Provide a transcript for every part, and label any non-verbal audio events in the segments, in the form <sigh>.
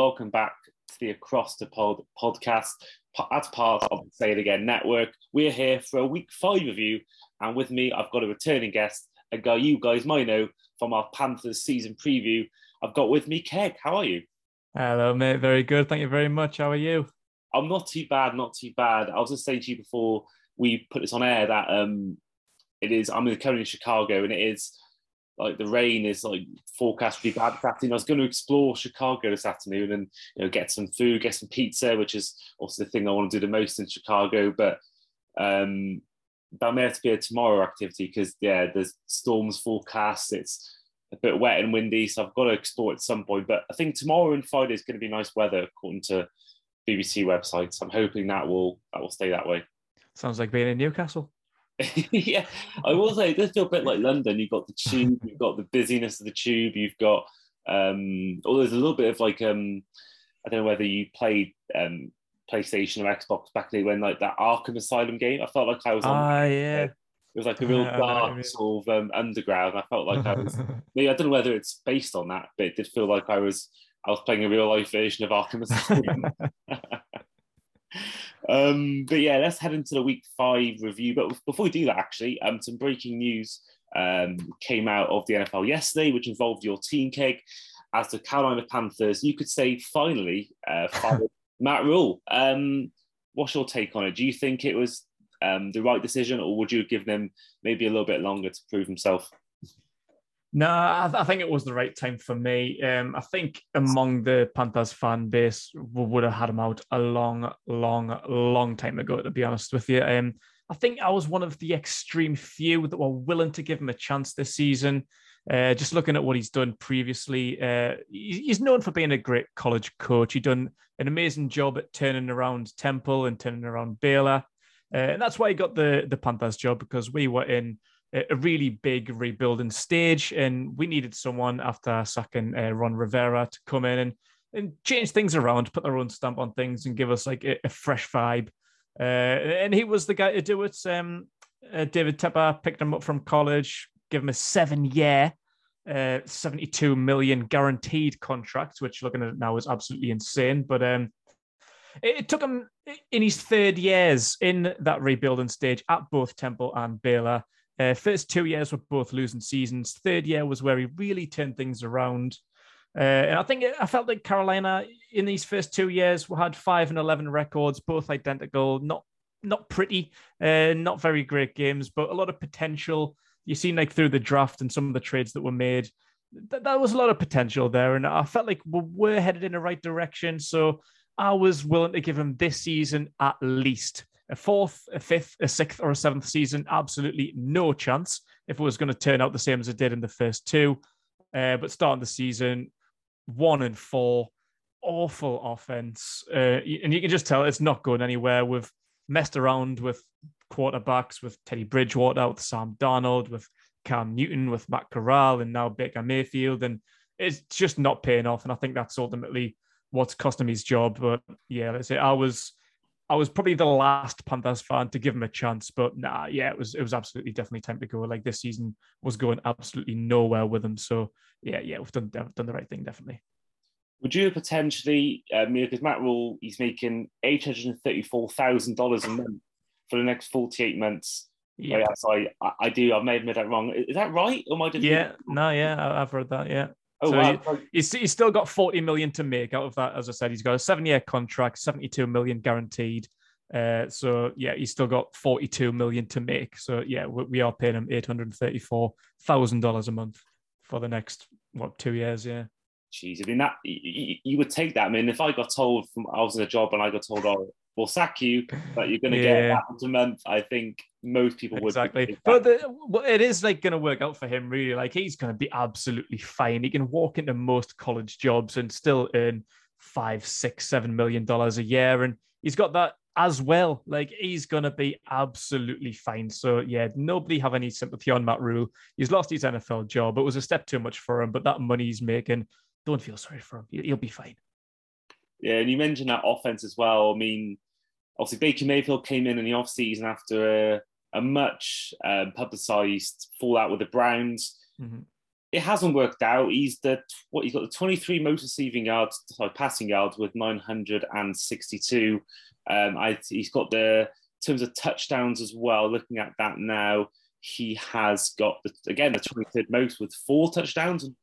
welcome back to the Across the Pod podcast as part of the Say It Again network. We're here for a week five review, and with me, I've got a returning guest, a guy you guys might know from our Panthers season preview. I've got with me Keg. How are you? Hello, mate. Very good. Thank you very much. How are you? I'm not too bad, not too bad. I was just saying to you before we put this on air that um, it is, I'm currently in Chicago, and it is like the rain is like forecast to be bad this afternoon. I was going to explore Chicago this afternoon and you know get some food, get some pizza, which is also the thing I want to do the most in Chicago. But um, that may have to be a tomorrow activity because yeah, there's storms forecast. It's a bit wet and windy, so I've got to explore at some point. But I think tomorrow and Friday is going to be nice weather according to BBC websites. I'm hoping that will that will stay that way. Sounds like being in Newcastle. <laughs> yeah, I will say it does feel a bit like London. You've got the tube, <laughs> you've got the busyness of the tube, you've got um oh there's a little bit of like um I don't know whether you played um PlayStation or Xbox back then when like that Arkham Asylum game. I felt like I was on Ah, yeah. it was like a <laughs> real Yeah, I know what you dark sort of um, underground. I felt like I was maybe I don't know whether it's based on that, but it did feel like I was I was playing a real life version of Arkham Asylum. Um, but yeah, let's head into the week five review. But before we do that, actually, um, some breaking news um, came out of the NFL yesterday, which involved your team keg as the Carolina Panthers. You could say finally uh, <laughs> Matt Rhule. Um, what's your take on it? Do you think it was um, the right decision, or would you give them maybe a little bit longer to prove himself? No, I, I think it was the right time for me. Um, I think among the Panthers fan base, we would have had him out a long, long, long time ago. To be honest with you, um, I think I was one of the extreme few that were willing to give him a chance this season. Uh, just looking at what he's done previously, uh, he's known for being a great college coach. He done an amazing job at turning around Temple and turning around Baylor, uh, and that's why he got the the Panthers job because we were in a really big rebuilding stage, and we needed someone after sacking uh, Ron Rivera to come in and and change things around, put their own stamp on things, and give us like a, a fresh vibe. Uh, and he was the guy to do it. Um, uh, David Tepper picked him up from college, give him a seven-year, uh, seventy-two million guaranteed contract, which looking at it now is absolutely insane. But um, it took him in his third years in that rebuilding stage at both Temple and Baylor. Uh, first two years were both losing seasons. Third year was where he really turned things around. Uh, and I think I felt like Carolina in these first two years had five and eleven records, both identical, not not pretty, uh, not very great games, but a lot of potential. You seen like through the draft and some of the trades that were made, th- there was a lot of potential there, and I felt like we were headed in the right direction. So I was willing to give him this season at least a fourth, a fifth, a sixth, or a seventh season. Absolutely no chance if it was going to turn out the same as it did in the first two. Uh, but starting the season, one and four, awful offense. Uh, and you can just tell it's not going anywhere. We've messed around with quarterbacks, with Teddy Bridgewater, with Sam Darnold, with Cam Newton, with Matt Corral, and now Baker Mayfield. And it's just not paying off. And I think that's ultimately what's cost him his job. But yeah, let's say I was. I was probably the last Panthers fan to give him a chance, but nah, yeah, it was it was absolutely definitely time to go. Like this season was going absolutely nowhere with him. So yeah, yeah, we've done done the right thing, definitely. Would you potentially, um, because Matt Rhule, he's making eight hundred and thirty-four thousand dollars a month for the next forty-eight months. Yeah, Yeah, so I, I, do. I may have made that wrong. Is that right? Or am I yeah, no, yeah, I've heard that. Yeah, Oh So wow. he's he's still got forty million to make out of that. As I said, he's got a seven-year contract, seventy-two million guaranteed. Uh, so yeah, he's still got forty-two million to make. So yeah, we, we are paying him eight hundred thirty-four thousand dollars a month for the next what two years? Yeah. Jeez, I mean that you, you would take that. I mean, if I got told from I was in a job and I got told, "Oh, we'll sack you," but you're going to get Yeah. that much a month, I think most people would exactly. But the, it is like going to work out for him, really. Like he's going to be absolutely fine. He can walk into most college jobs and still earn five, six, seven million dollars a year, and he's got that as well. Like he's going to be absolutely fine. So yeah, nobody have any sympathy on Matt Rhule. He's lost his NFL job. It was a step too much for him, but that money he's making, don't feel sorry for him. He'll be fine. Yeah, and you mentioned that offense as well. I mean, obviously Baker Mayfield came in in the offseason after a, a much um, publicized fallout with the Browns. Mhm. it hasn't worked out. He's the what he's got the 23 most receiving yards, sorry, passing yards with 962. Um, I, he's got the in terms of touchdowns as well. Looking at that now, he has got the, again the 23rd most with four touchdowns and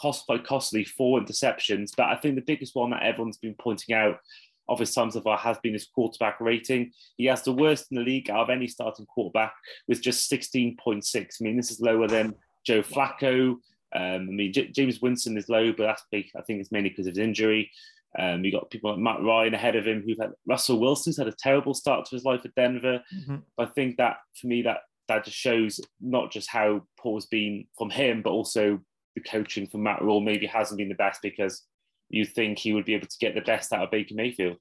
cost by costly four interceptions. But I think the biggest one that everyone's been pointing out of his times so far has been his quarterback rating. He has the worst in the league out of any starting quarterback with just 16.6. I mean, this is lower than Joe Flacco. Um, I mean, J- Jameis Winston is low, but that's big. I think it's mainly because of his injury. Um, you got people like Matt Ryan ahead of him who've had Russell Wilson's had a terrible start to his life at Denver. Mm-hmm. I think that for me that that just shows not just how poor's been from him, but also the coaching from Matt Rhule maybe hasn't been the best because you think he would be able to get the best out of Baker Mayfield.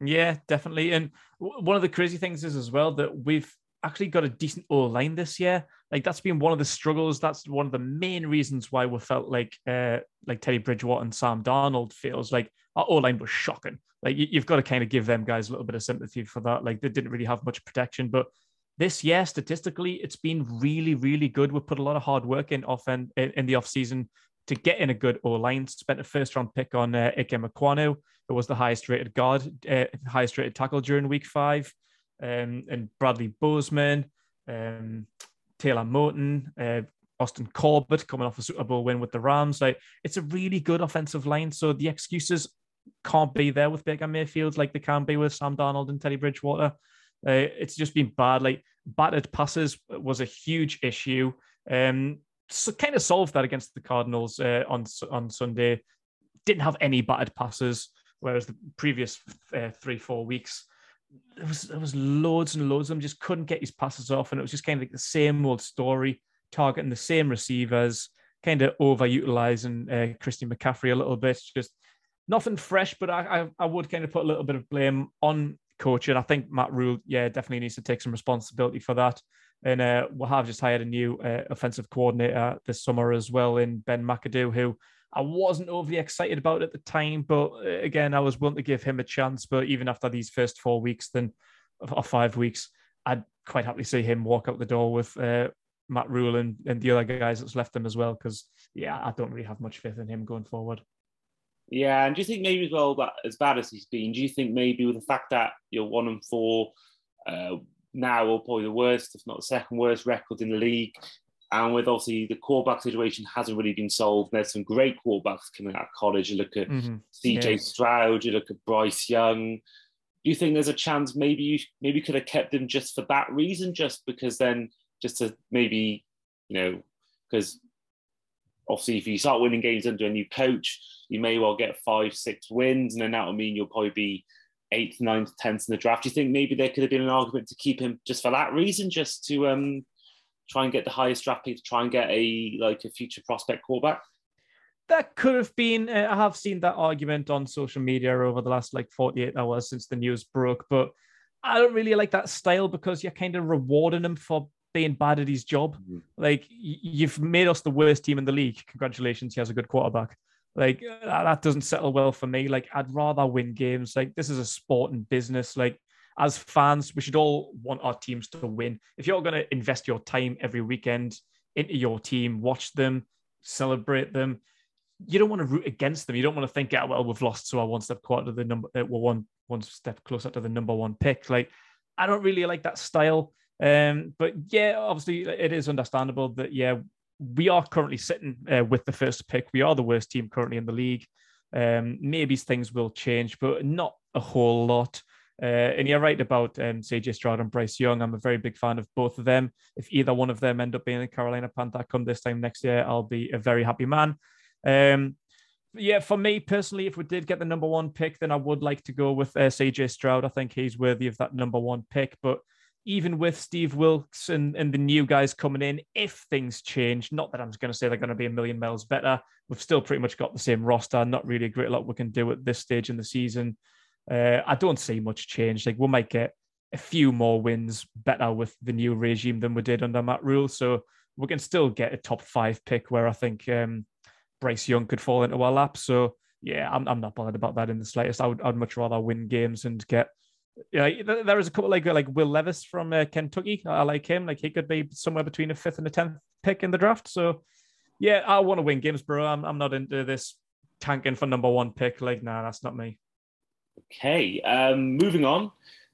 Yeah, definitely. And one of the crazy things is as well that we've actually got a decent O line this year. Like that's been one of the struggles. That's one of the main reasons why we felt like uh, like Teddy Bridgewater and Sam Darnold feels like our O line was shocking. Like you, have got to kind of give them guys a little bit of sympathy for that. Like they didn't really have much protection, but this year statistically it's been really really good. We put a lot of hard work in off in, in the off season to get in a good O line. Spent a first round pick on uh, Ikem Ekwonu, who was the highest rated guard, uh, highest rated tackle during week five um, and Bradley Bozeman, um, Taylor Moton, uh, Austin Corbett coming off a Super Bowl win with the Rams. Like it's a really good offensive line. So the excuses can't be there with Baker Mayfield like they can be with Sam Darnold and Teddy Bridgewater. Uh, it's just been bad. Like batted passes was a huge issue. Um, so kind of solved that against the Cardinals uh, on on Sunday. Didn't have any batted passes, whereas the previous uh, three four weeks there was there was loads and loads of them just couldn't get his passes off, and it was just kind of like the same old story, targeting the same receivers, kind of overutilizing uh, Christian McCaffrey a little bit. Just nothing fresh, but I, I, I would kind of put a little bit of blame on coaching. I think Matt Rhule, yeah, definitely needs to take some responsibility for that. And uh, we'll have just hired a new uh, offensive coordinator this summer as well in Ben McAdoo, who I wasn't overly excited about at the time, but uh, again, I was willing to give him a chance. But even after these first four weeks, then or five weeks, I'd quite happily see him walk out the door with uh, Matt Rhule and, and the other guys that's left him as well. Because yeah, I don't really have much faith in him going forward. Yeah, and do you think maybe as well that as bad as he's been, do you think maybe with the fact that you're one and four uh, now, or probably the worst, if not the second worst record in the league, and with obviously the quarterback situation hasn't really been solved. There's some great quarterbacks coming out of college. You look at mm-hmm. CJ yeah. Stroud, you look at Bryce Young. Do you think there's a chance maybe you maybe could have kept him just for that reason, just because then just to maybe, you know, because obviously if you start winning games under a new coach, you may well get five, six wins, and then that will mean you'll probably be eighth, ninth, tenth in the draft. Do you think maybe there could have been an argument to keep him just for that reason, just to um try and get the highest draft pick to try and get a like a future prospect quarterback? That could have been. Uh, I have seen that argument on social media over the last like 48 hours since the news broke, but I don't really like that style because you're kind of rewarding him for being bad at his job. Mm-hmm. Like you've made us the worst team in the league. Congratulations, he has a good quarterback. Like that doesn't settle well for me. Like I'd rather win games. Like this is a sport and business. Like as fans, we should all want our teams to win. If you're going to invest your time every weekend into your team, watch them, celebrate them, you don't want to root against them. You don't want to think, "Yeah, well, we've lost, so I one step closer to the number, uh, one one step closer to the number one pick." Like, I don't really like that style. Um, but yeah, obviously, it is understandable that yeah, we are currently sitting uh, with the first pick. We are the worst team currently in the league. Um, maybe things will change, but not a whole lot. Uh, and you're right about um, CJ Stroud and Bryce Young. I'm a very big fan of both of them. If either one of them end up being a Carolina Panther come this time next year, I'll be a very happy man. Um, yeah, for me personally, if we did get the number one pick, then I would like to go with uh, CJ Stroud. I think he's worthy of that number one pick. But even with Steve Wilks and, and the new guys coming in, if things change, not that I'm going to say they're going to be a million miles better, we've still pretty much got the same roster. Not really a great lot we can do at this stage in the season. Uh, I don't see much change. Like we might get a few more wins better with the new regime than we did under Matt Rhule. So we can still get a top five pick where I think um, Bryce Young could fall into our lap. So yeah, I'm, I'm not bothered about that in the slightest. I would I'd much rather win games and get. Yeah, there is a couple like like Will Levis from uh, Kentucky. I like him. Like he could be somewhere between a fifth and a tenth pick in the draft. So Yeah, I want to win games, bro. I'm, I'm not into this tanking for number one pick. Like, nah, that's not me. Okay, um, moving on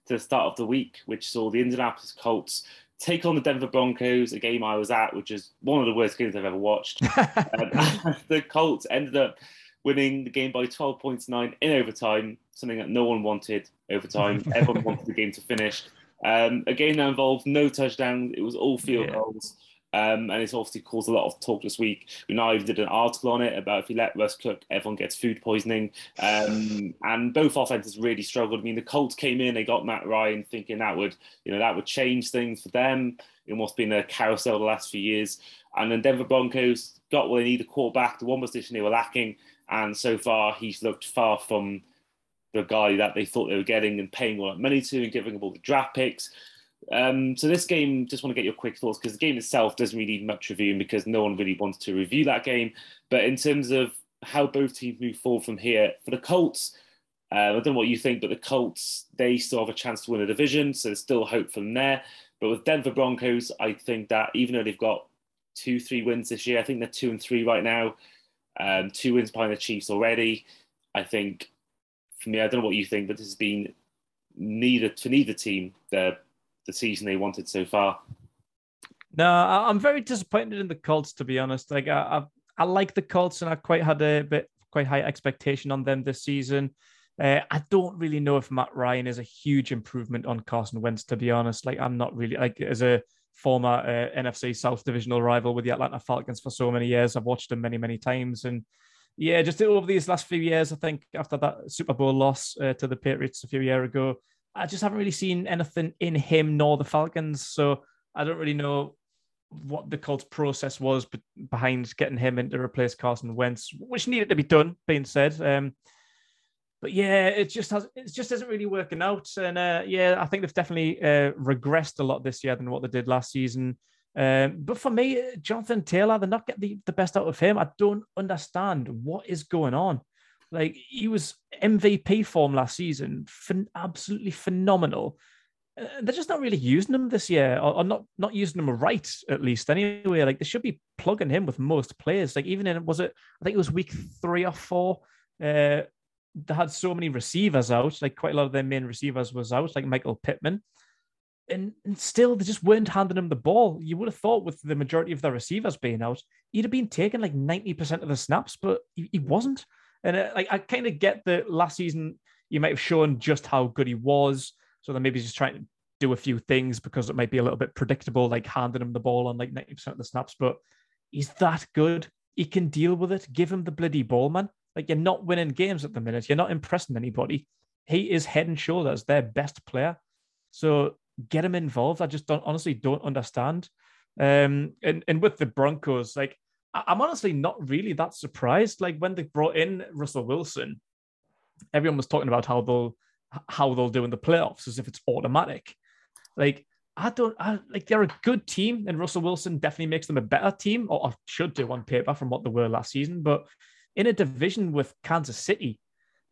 to the start of the week, which saw the Indianapolis Colts take on the Denver Broncos, a game I was at, which is one of the worst games I've ever watched. <laughs> um, <laughs> the Colts ended up winning the game by 12 points nine in overtime, something that no one wanted overtime. <laughs> Everyone wanted the game to finish. Um, a game that involved no touchdowns. It was all field yeah. goals. Um, and it's obviously caused a lot of talk this week. We now did an article on it about if you let Russ cook, everyone gets food poisoning. Um, and both offenses really struggled. I mean, the Colts came in, they got Matt Ryan thinking that would, you know, that would change things for them. It almost been a carousel the last few years. And then Denver Broncos got what they need a quarterback, the one position they were lacking. And so far, he's looked far from the guy that they thought they were getting and paying all that money to and giving them all the draft picks. Um, so this game, just want to get your quick thoughts because the game itself doesn't really need much reviewing because no one really wanted to review that game. But in terms of how both teams move forward from here, for the Colts, uh, I don't know what you think, but the Colts they still have a chance to win a division, so there's still hope from there. But with Denver Broncos, I think that even though they've got two, three wins this year, I think they're two and three right now, um, two wins behind the Chiefs already. I think for me, I don't know what you think, but this has been neither to neither team the the season they wanted so far. No, I'm very disappointed in the Colts to be honest. Like I, I, I like the Colts and I quite had a bit quite high expectation on them this season. Uh, I don't really know if Matt Ryan is a huge improvement on Carson Wentz. To be honest, like I'm not really like as a former uh, NFC South divisional rival with the Atlanta Falcons for so many years. I've watched them many many times and yeah, just over these last few years, I think after that Super Bowl loss uh, to the Patriots a few years ago, I just haven't really seen anything in him nor the Falcons. So I don't really know what the Colts process was behind getting him in to replace Carson Wentz, which needed to be done, being said. Um, but yeah, it just has it just isn't really working out. And uh, yeah, I think they've definitely uh, regressed a lot this year than what they did last season. Um, but for me, Jonathan Taylor, they're not getting the, the best out of him. I don't understand what is going on. Like he was MVP form last season, ph- absolutely phenomenal. Uh, they're just not really using him this year, or, or, not not using him right at least. Anyway, like they should be plugging him with most players. Like even in was it? I think it was week three or four. Uh, they had so many receivers out. Like quite a lot of their main receivers was out, like Michael Pittman. And, and still, they just weren't handing him the ball. You would have thought, with the majority of their receivers being out, he'd have been taking like 90% of the snaps, but he, he wasn't. And uh, like I kind of get that last season you might have shown just how good he was, so then maybe he's just trying to do a few things because it might be a little bit predictable, like handing him the ball on like ninety percent of the snaps. But he's that good; he can deal with it. Give him the bloody ball, man. Like you're not winning games at the minute. You're not impressing anybody. He is head and shoulders their best player. So get him involved. I just don't honestly don't understand. Um, and and with the Broncos, like I'm honestly not really that surprised. Like when they brought in Russell Wilson, everyone was talking about how they'll how they'll do in the playoffs as if it's automatic. Like I don't I, like they're a good team, and Russell Wilson definitely makes them a better team, or, or should do on paper from what they were last season. But in a division with Kansas City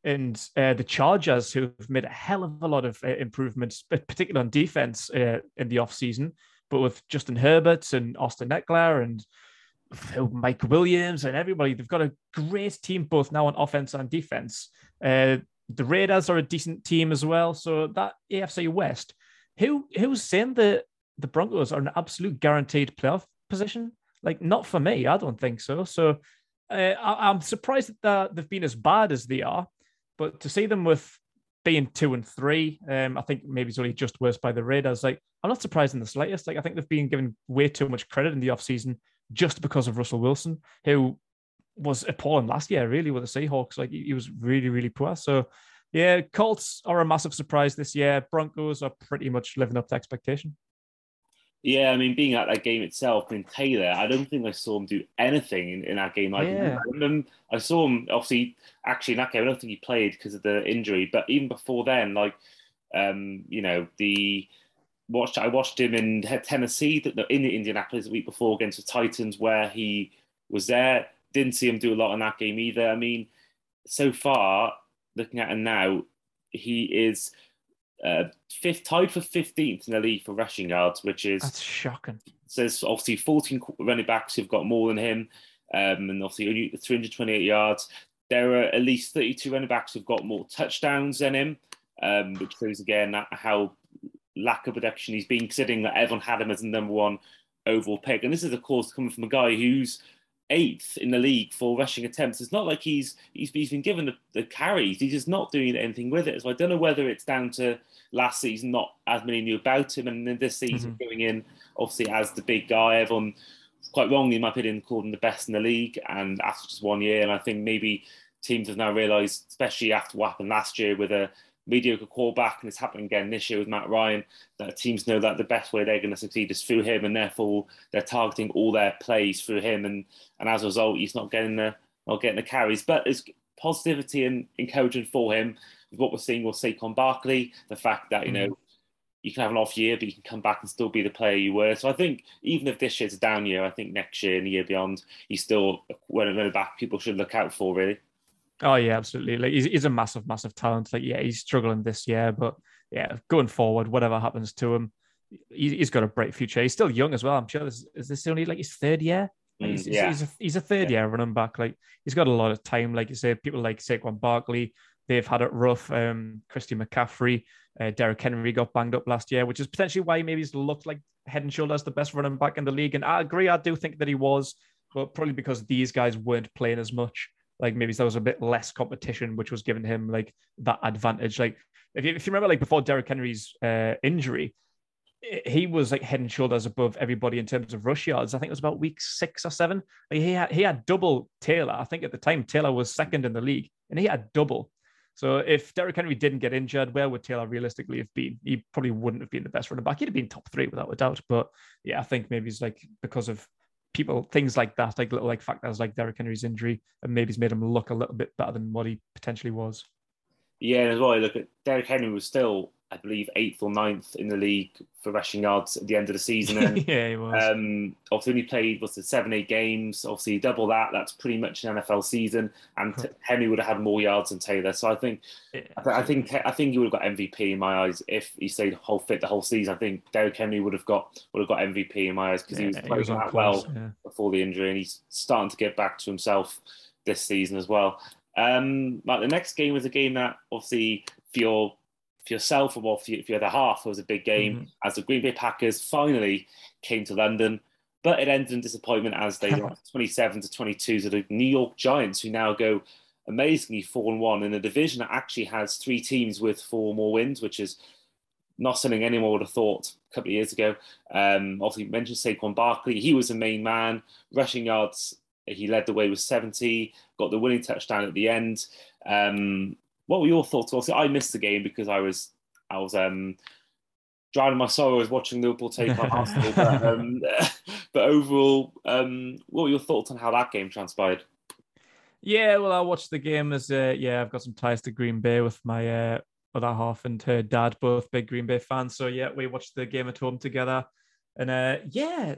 and uh, the Chargers, who've made a hell of a lot of uh, improvements, particularly on defense uh, in the offseason, but with Justin Herbert and Austin Ekeler and Mike Williams and everybody. They've got a great team both now on offense and defense. Uh, the Raiders are a decent team as well. So that AFC West, who who's saying that the Broncos are an absolute guaranteed playoff position? Like, not for me. I don't think so. So uh, I, am surprised that they've been as bad as they are. But to see them with being two and three, um, I think maybe it's only just worse by the Raiders. Like, I'm not surprised in the slightest. Like, I think they've been given way too much credit in the offseason just because of Russell Wilson, who was appalling last year, really, with the Seahawks. Like he, was really, really poor. So, yeah, Colts are a massive surprise this year. Broncos are pretty much living up to expectation. Yeah, I mean, being at that game itself, I mean, Taylor, I don't think I saw him do anything in, in that game. I, yeah. I, I saw him, obviously, actually, in that game, I don't think he played because of the injury, but even before then, like, um, you know, the watched I watched him in Tennessee in the Indianapolis the week before against the Titans where he was there. Didn't see him do a lot in that game either. I mean, so far looking at him now, he is uh, fifth, tied for fifteenth in the league for rushing yards, which is that's shocking. Says obviously fourteen running backs who've got more than him. um, and obviously only 328 yards. There are at least 32 running backs who've got more touchdowns than him, um, which shows again how lack of production he's been, considering that everyone had him as the number one overall pick. And this is, of course, coming from a guy who's eighth in the league for rushing attempts. It's not like he's he's, he's been given the, the, carries. He's just not doing anything with it. So I don't know whether it's down to last season not as many knew about him, and then this season mm-hmm. going in obviously as the big guy. Everyone quite wrongly, in my opinion, called him the best in the league. And after just one year, and I think maybe teams have now realised, especially after what happened last year with a mediocre quarterback, and it's happening again this year with Matt Ryan, that teams know that the best way they're going to succeed is through him, and therefore they're targeting all their plays through him, and and as a result, he's not getting the not getting the carries. But there's positivity and encouragement for him. With what we're seeing with Saquon Barkley, the fact that you know mm-hmm. you can have an off year, but you can come back and still be the player you were. So I think even if this year's a down year, I think next year and the year beyond, he's still one of the back people should look out for really. Oh yeah, absolutely. Like he's, he's a massive, massive talent. Like yeah, he's struggling this year, but yeah, going forward, whatever happens to him, he, has got a bright future. He's still young as well. I'm sure this is this only like his third year. Like, he's, mm, yeah. he's, a, he's a third yeah. year running back. Like he's got a lot of time. Like you say, people like Saquon Barkley, they've had it rough. Um, Christy McCaffrey, uh, Derrick Henry got banged up last year, which is potentially why maybe he's looked like head and shoulders the best running back in the league. And I agree, I do think that he was, but probably because these guys weren't playing as much like maybe there was a bit less competition, which was giving him like that advantage. Like if you, if you remember, like before Derrick Henry's uh, injury, he was like head and shoulders above everybody in terms of rush yards. I think it was about week six or seven. Like he had he had double Taylor. I think at the time Taylor was second in the league, and he had double. So if Derrick Henry didn't get injured, where would Taylor realistically have been? He probably wouldn't have been the best running back. He'd have been top three without a doubt. But yeah, I think maybe it's like because of people things like that, like little like factors like Derrick Henry's injury, and maybe he's made him look a little bit better than what he potentially was. Yeah, as well. Look at Derrick Henry was still I believe eighth or ninth in the league for rushing yards at the end of the season. And, <laughs> yeah, he was. Um, obviously, only played was the seven eight games. Obviously, double that. That's pretty much an NFL season. And Henry would have had more yards than Taylor. So I think, yeah. I, think I think he would have got MVP in my eyes if he stayed whole fit the whole season. I think Derrick Henry would have got would have got MVP in my eyes because yeah, he was playing that well yeah. before the injury, and he's starting to get back to himself this season as well. Um, like the next game was a game that obviously for your for yourself or for, for the other half, it was a big game mm-hmm. as the Green Bay Packers finally came to London. But it ended in disappointment as they lost <laughs> 27 to 22 to the New York Giants, who now go amazingly 4 and 1 in a division that actually has three teams with four more wins, which is not something anyone would have thought a couple of years ago. Um, obviously, mentioned Saquon Barkley. He was the main man. Rushing yards, he led the way with 70, got the winning touchdown at the end. Um, what were your thoughts? Also, I missed the game because I was I was um, drowning my sorrows watching Liverpool take on <laughs> Arsenal. But, um, <laughs> but overall, um, what were your thoughts on how that game transpired? Yeah, well, I watched the game as uh, yeah, I've got some ties to Green Bay with my uh, other half and her dad, both big Green Bay fans. So yeah, we watched the game at home together, and uh, yeah,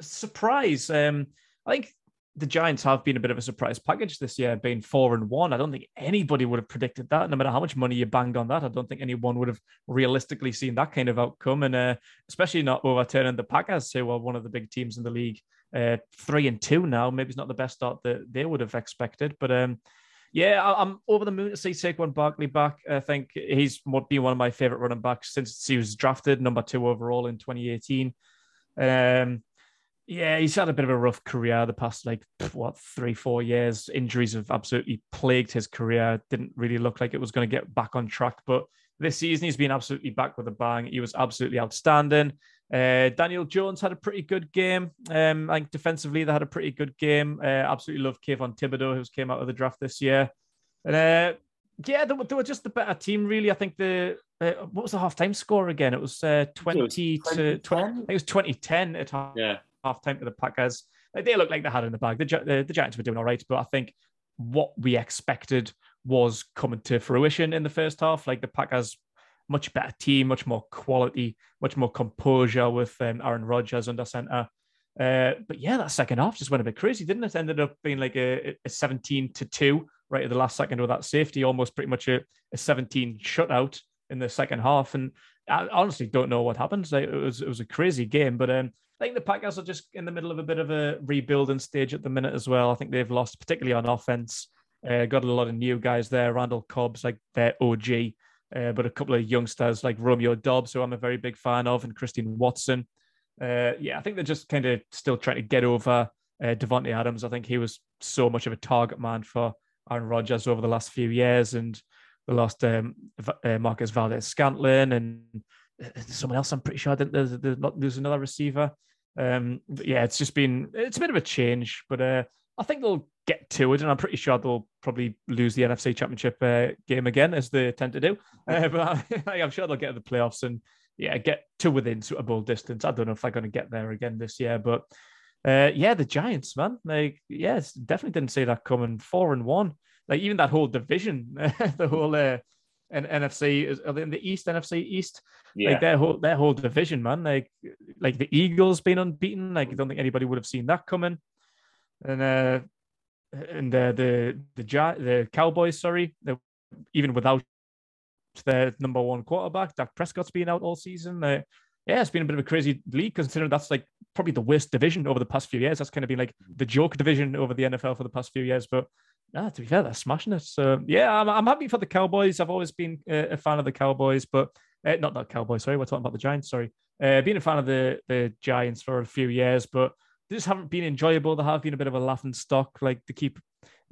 surprise. Um, I think the Giants have been a bit of a surprise package this year, being four and one. I don't think anybody would have predicted that. No matter how much money you banged on that, I don't think anyone would have realistically seen that kind of outcome, and uh, especially not overturning the Packers, who are one of the big teams in the league. Uh, three and two now, maybe it's not the best start that they would have expected, but um, yeah, I'm over the moon to see Saquon Barkley back. I think he's been one of my favorite running backs since he was drafted number two overall in 2018. Um, yeah, he's had a bit of a rough career the past like what three, four years. Injuries have absolutely plagued his career. Didn't really look like it was going to get back on track, but this season he's been absolutely back with a bang. He was absolutely outstanding. Uh, Daniel Jones had a pretty good game. Um, I think defensively they had a pretty good game. Uh, absolutely love Kayvon Thibodeaux, who came out of the draft this year. And uh, yeah, they were, they were just the better team, really. I think the uh, what was the halftime score again? It was uh, twenty to twenty. I think it was twenty ten at half. Yeah half time to the Packers. They looked like they had in the bag. The, the, the Giants were doing all right, but I think what we expected was coming to fruition in the first half. Like the Packers, much better team, much more quality, much more composure with um, Aaron Rodgers under center. Uh, but yeah, that second half just went a bit crazy, didn't it? Ended up being like a, a 17 to 2 right at the last second with that safety, almost pretty much a, a 17 shutout in the second half. And I honestly don't know what happened. It was it was a crazy game, but um, I think the Packers are just in the middle of a bit of a rebuilding stage at the minute as well. I think they've lost, particularly on offense. Uh, got a lot of new guys there. Randall Cobb's like their OG, uh, but a couple of youngsters like Romeo Doubs, who I'm a very big fan of, and Christian Watson. Uh, yeah, I think they're just kind of still trying to get over uh, Davante Adams. I think he was so much of a target man for Aaron Rodgers over the last few years, and they lost um, uh, Marquez Valdes-Scantling and uh, someone else. I'm pretty sure I there's, there's, not, there's another receiver. Um, yeah, it's just been it's a bit of a change, but uh, I think they'll get to it, and I'm pretty sure they'll probably lose the NFC Championship uh, game again, as they tend to do. Uh, <laughs> but I, am sure they'll get to the playoffs and yeah, get to within Bowl distance. I don't know if they're going to get there again this year, but uh, yeah, the Giants, man, like yes, definitely didn't see that coming. Four and one, like even that whole division, <laughs> the whole uh, and NFC is in the East, NFC East, yeah. like their whole their whole division, man. Like like the Eagles being unbeaten, like I don't think anybody would have seen that coming. And uh, and uh, the the the Cowboys, sorry, even without their number one quarterback, Dak Prescott's been out all season. Uh, yeah, it's been a bit of a crazy league considering that's like probably the worst division over the past few years. That's kind of been like the joke division over the NFL for the past few years. But ah, to be fair, they're smashing it. So yeah, I'm, I'm happy for the Cowboys. I've always been uh, a fan of the Cowboys, but uh, not that Cowboys. Sorry, we're talking about the Giants. Sorry, uh, being a fan of the the Giants for a few years, but they just haven't been enjoyable. They have been a bit of a laughing stock. Like they keep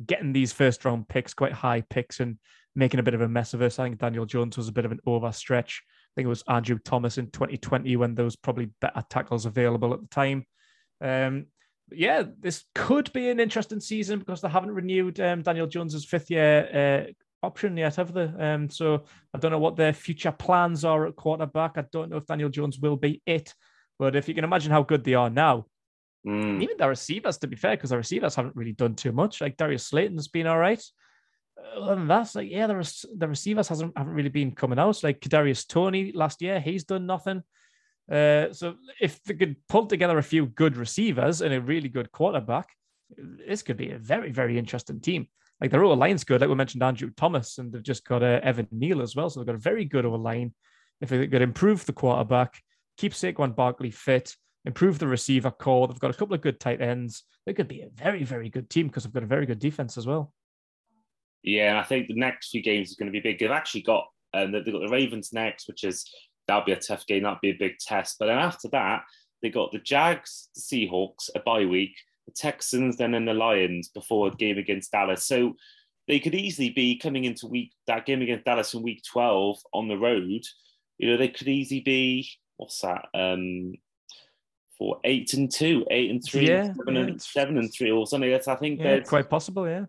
getting these first round picks, quite high picks, and making a bit of a mess of us. I think Daniel Jones was a bit of an overstretch. I think it was Andrew Thomas in 2020 when there was probably better tackles available at the time. Um, yeah, this could be an interesting season because they haven't renewed um, Daniel Jones's fifth year uh, option yet, have they? Um, so I don't know what their future plans are at quarterback. I don't know if Daniel Jones will be it. But if you can imagine how good they are now, mm. even their receivers, to be fair, because the receivers haven't really done too much. Like Darius Slayton's been all right. Other than that, like yeah, the, the receivers hasn't haven't really been coming out. Like Kadarius Toney last year, he's done nothing. Uh, so if they could pull together a few good receivers and a really good quarterback, this could be a very, very interesting team. Like their over line's good, like we mentioned Andrew Thomas, and they've just got uh, Evan Neal as well. So they've got a very good over line. If they could improve the quarterback, keep Saquon Barkley fit, improve the receiver corps, they've got a couple of good tight ends. They could be a very, very good team because they've got a very good defense as well. Yeah, and I think the next few games is going to be big. They've actually got um, they've got the Ravens next, which is that'll be a tough game. That'll be a big test. But then after that, they got the Jags, the Seahawks, a bye week, the Texans, then and the Lions before a game against Dallas. So they could easily be coming into week that game against Dallas in week 12 on the road. You know, they could easily be what's that? Um for eight and two, eight and three, yeah, seven, yeah. And, seven and three, or something. That's I think yeah, quite possible, yeah.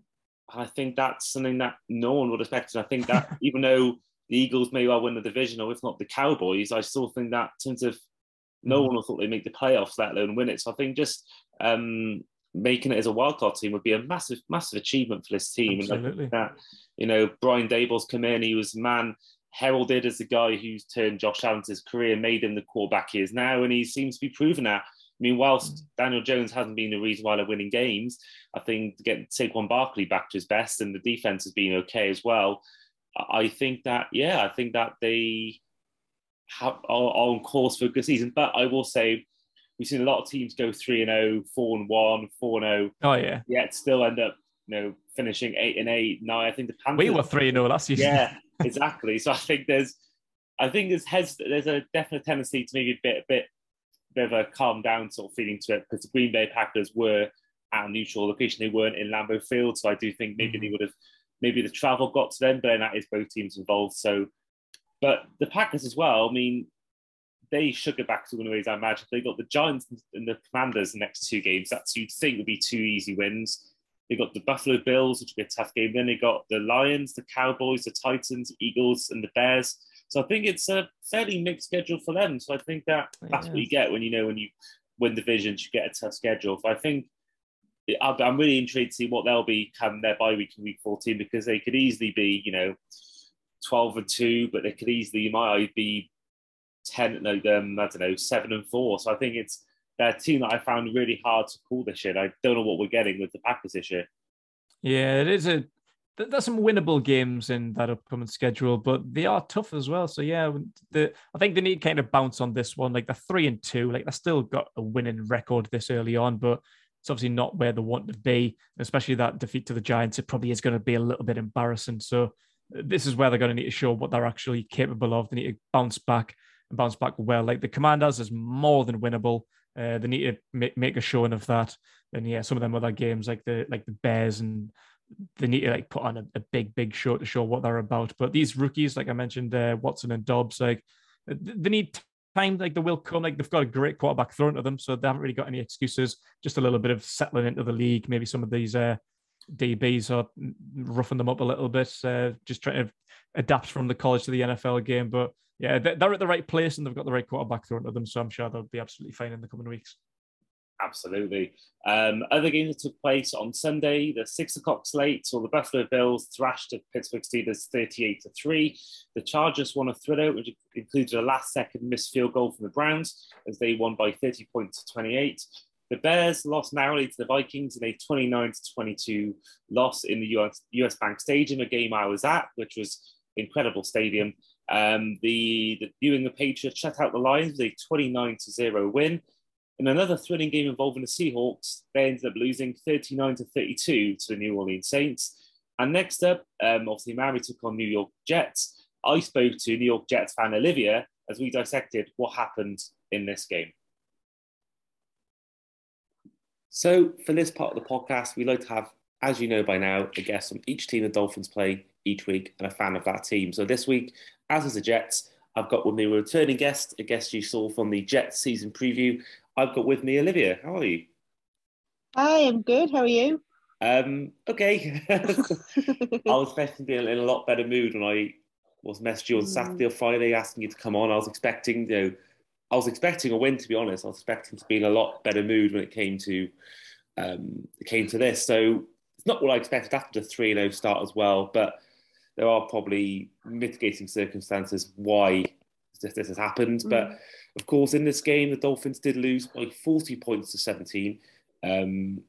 I think that's something that no one would expect. And I think that <laughs> even though the Eagles may well win the division, or if not the Cowboys, I still think that in terms of no mm. one thought they'd make the playoffs, let alone win it. So I think just um, making it as a wildcard team would be a massive, massive achievement for this team. Absolutely. And that, you know, Brian Daboll's come in, he was man heralded as the guy who's turned Josh Allen's career, made him the quarterback he is now, and he seems to be proving that. I mean, whilst mm. Daniel Jones hasn't been the reason why they're winning games, I think to get Saquon Barkley back to his best and the defense has been okay as well. I think that yeah, I think that they have are, are on course for a good season. But I will say we've seen a lot of teams go three and 0, 4 and one, four and zero. Oh yeah, yet still end up you know finishing eight and eight. Now I think the Panthers. We were three and zero last season. Yeah, <laughs> exactly. So I think there's, I think there's has there's a definite tendency to maybe a bit a bit bit of a calm down sort of feeling to it because the Green Bay Packers were at a neutral location. They weren't in Lambeau Field, so I do think maybe mm-hmm. they would have maybe the travel got to them, but then that is both teams involved. So, but the Packers as well. I mean, they should get back to win ways. I imagine they got the Giants and the Commanders the next two games. That's you'd think would be two easy wins. They got the Buffalo Bills, which would be a tough game. Then they got the Lions, the Cowboys, the Titans, Eagles, and the Bears. So I think it's a fairly mixed schedule for them. So I think that that's what you get when you know when you win divisions, you get a tough schedule. So I think I'm really intrigued to see what they'll be come their bye week in week 14 because they could easily be, you know, 12 and 2, but they could easily might be 10, no, um, I don't know, 7 and 4. So I think it's their team that I found really hard to call this year. I don't know what we're getting with the Packers this year. Yeah, it is a there's some winnable games in that upcoming schedule, but they are tough as well. So yeah, the, I think they need kind of bounce on this one. Like they're three and two, like they still got a winning record this early on, but it's obviously not where they want to be. Especially that defeat to the Giants, it probably is going to be a little bit embarrassing. So this is where they're going to need to show what they're actually capable of. They need to bounce back and bounce back well. Like the Commanders is more than winnable. Uh, they need to make, make a showing of that. And yeah, some of them other games like the like the Bears and they need to like put on a, a, big, big show to show what they're about. But these rookies, like I mentioned, uh, Watson and Doubs, like they need time. Like they will come. Like they've got a great quarterback thrown to them, so they haven't really got any excuses. Just a little bit of settling into the league. Maybe some of these uh, DBs are roughing them up a little bit, uh, just trying to adapt from the college to the NFL game. But yeah, they're at the right place and they've got the right quarterback thrown to them, so I'm sure they'll be absolutely fine in the coming weeks. Absolutely. Um, other games that took place on Sunday, the six o'clock slate saw the Buffalo Bills thrashed the Pittsburgh Steelers 38 to 3. The Chargers won a thriller, which included a last second missed field goal from the Browns as they won by 30 points to 28. The Bears lost narrowly to the Vikings in a 29 to 22 loss in the US, US Bank Stadium, a game I was at, which was incredible stadium. Um, the, the New England Patriots shut out the Lions with a 29 to 0 win. In another thrilling game involving the Seahawks, they ended up losing 39 to 32 to the New Orleans Saints. And next up, um, obviously, Miami took on New York Jets. I spoke to New York Jets fan Olivia as we dissected what happened in this game. So, for this part of the podcast, we like to have, as you know by now, a guest from each team the Dolphins play each week and a fan of that team. So, this week, as is the Jets, I've got with me a returning guest, a guest you saw from the Jets season preview, I've got with me Olivia. How are you? Hi, I'm good. How are you? Um, okay. <laughs> I was expecting to be in a lot better mood when I was messaging you on mm. Saturday or Friday asking you to come on. I was expecting, you know, I was expecting a win to be honest. I was expecting to be in a lot better mood when it came to um, it came to this. So it's not what I expected after the 3 0 start as well, but there are probably mitigating circumstances why this, this has happened. Mm. But of course, in this game, the Dolphins did lose by 40 points to 17. Um,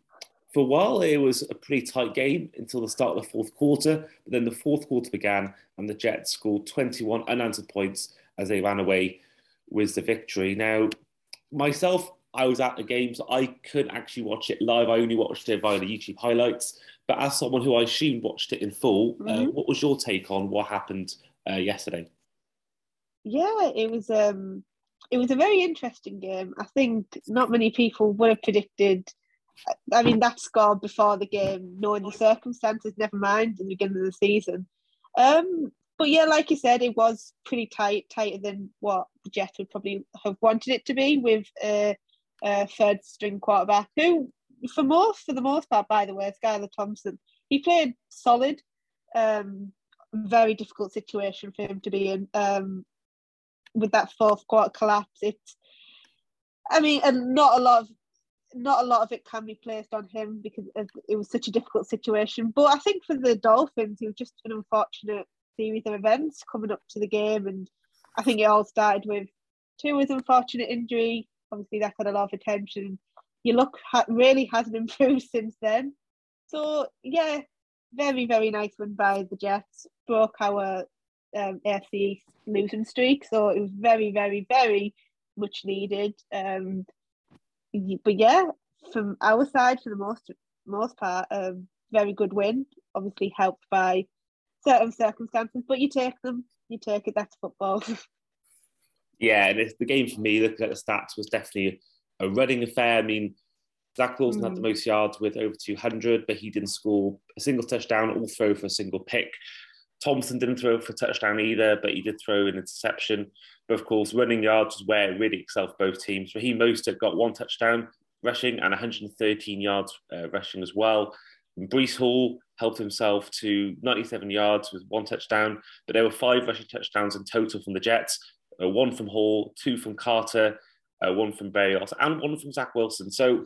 for a while, it was a pretty tight game until the start of the fourth quarter. But then the fourth quarter began, and the Jets scored 21 unanswered points as they ran away with the victory. Now, myself, I was at the game, so I couldn't actually watch it live. I only watched it via the YouTube highlights. But as someone who I assume watched it in full, uh, mm-hmm. uh, what was your take on what happened uh, yesterday? Yeah, it was um, it was a very interesting game. I think not many people would have predicted. I mean, that score before the game, knowing the circumstances, never mind the beginning of the season. Um, but yeah, like you said, it was pretty tight, tighter than what the Jets would probably have wanted it to be with a, a third string quarterback who, for most, for the most part, by the way, Skylar Thompson, he played solid. Um, very difficult situation for him to be in. Um, with that fourth quarter collapse, it's I mean, and not a lot of not a lot of it can be placed on him because it was such a difficult situation. But I think for the Dolphins, it was just an unfortunate series of events coming up to the game, and I think it all started with Tua's unfortunate injury. Obviously, that got a lot of attention. Your luck ha- really hasn't <laughs> improved since then. So yeah, very very nice win by the Jets. Broke our um, AFC losing streak. So it was very, very, very much needed. Um, but yeah, from our side, for the most most part, um, very good win. Obviously helped by certain circumstances, but you take them. You take it. That's football. <laughs> yeah, and the game for me, looking at the stats, was definitely a running affair. I mean, Zach Wilson mm. had the mm. most yards with over 200, but he didn't score a single touchdown or throw for a single pick. Thompson didn't throw for touchdown either, but he did throw an interception. But of course, running yards is where it really excelled both teams. Raheem Mostert got one touchdown rushing and 113 yards uh, rushing as well. And Breece Hall helped himself to 97 yards with one touchdown, but there were five rushing touchdowns in total from the Jets. Uh, one from Hall, two from Carter, uh, one from Berrios, and one from Zach Wilson. So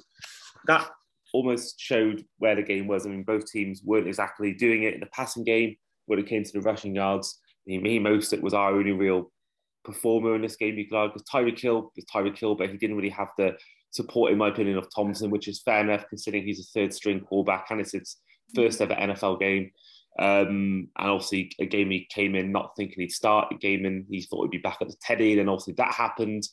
that almost showed where the game was. I mean, both teams weren't exactly doing it in the passing game when it came to the rushing yards. he most it was our only real performer in this game, you could argue. Because Tyreek Hill was Tyreek Hill, but he didn't really have the support, in my opinion, of Thompson, which is fair enough considering he's a third string quarterback and it's his first ever NFL game. Um, and obviously, a game he came in not thinking he'd start. A game in he thought he'd be back at the Teddy, and obviously that happened.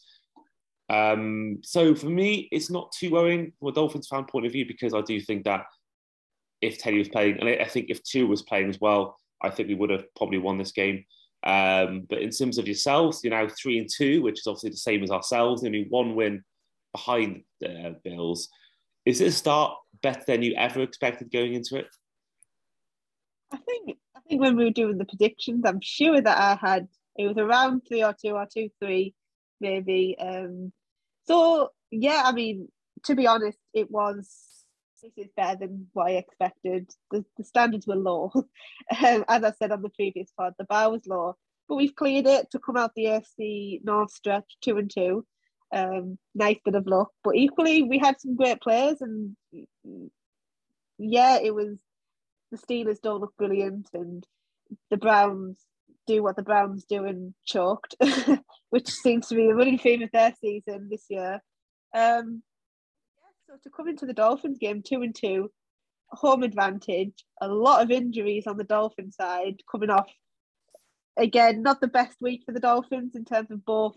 Um, so for me, it's not too worrying from a Dolphins fan point of view because I do think that if Teddy was playing, and I think if Tua was playing as well, I think we would have probably won this game. Um, but in terms of yourselves, you're now three and two, which is obviously the same as ourselves. Only one win behind the Bills. Is it a start better than you ever expected going into it? I think I think when we were doing the predictions, I'm sure that I had it was around three or two or two three, maybe. Um, so yeah, I mean, to be honest, it was this is better than what I expected. The, the standards were low, <laughs> um, as I said on the previous pod. The bar was low, but we've cleared it to come out the AFC North stretch two and two. Um, nice bit of luck, but equally we had some great players, and yeah, it was the Steelers don't look brilliant, and the Browns do what the Browns do and choked, <laughs> which seems to be the running theme of their season this year. Um, so to come into the Dolphins game two and two, home advantage, a lot of injuries on the Dolphin side coming off. Again, not the best week for the Dolphins in terms of both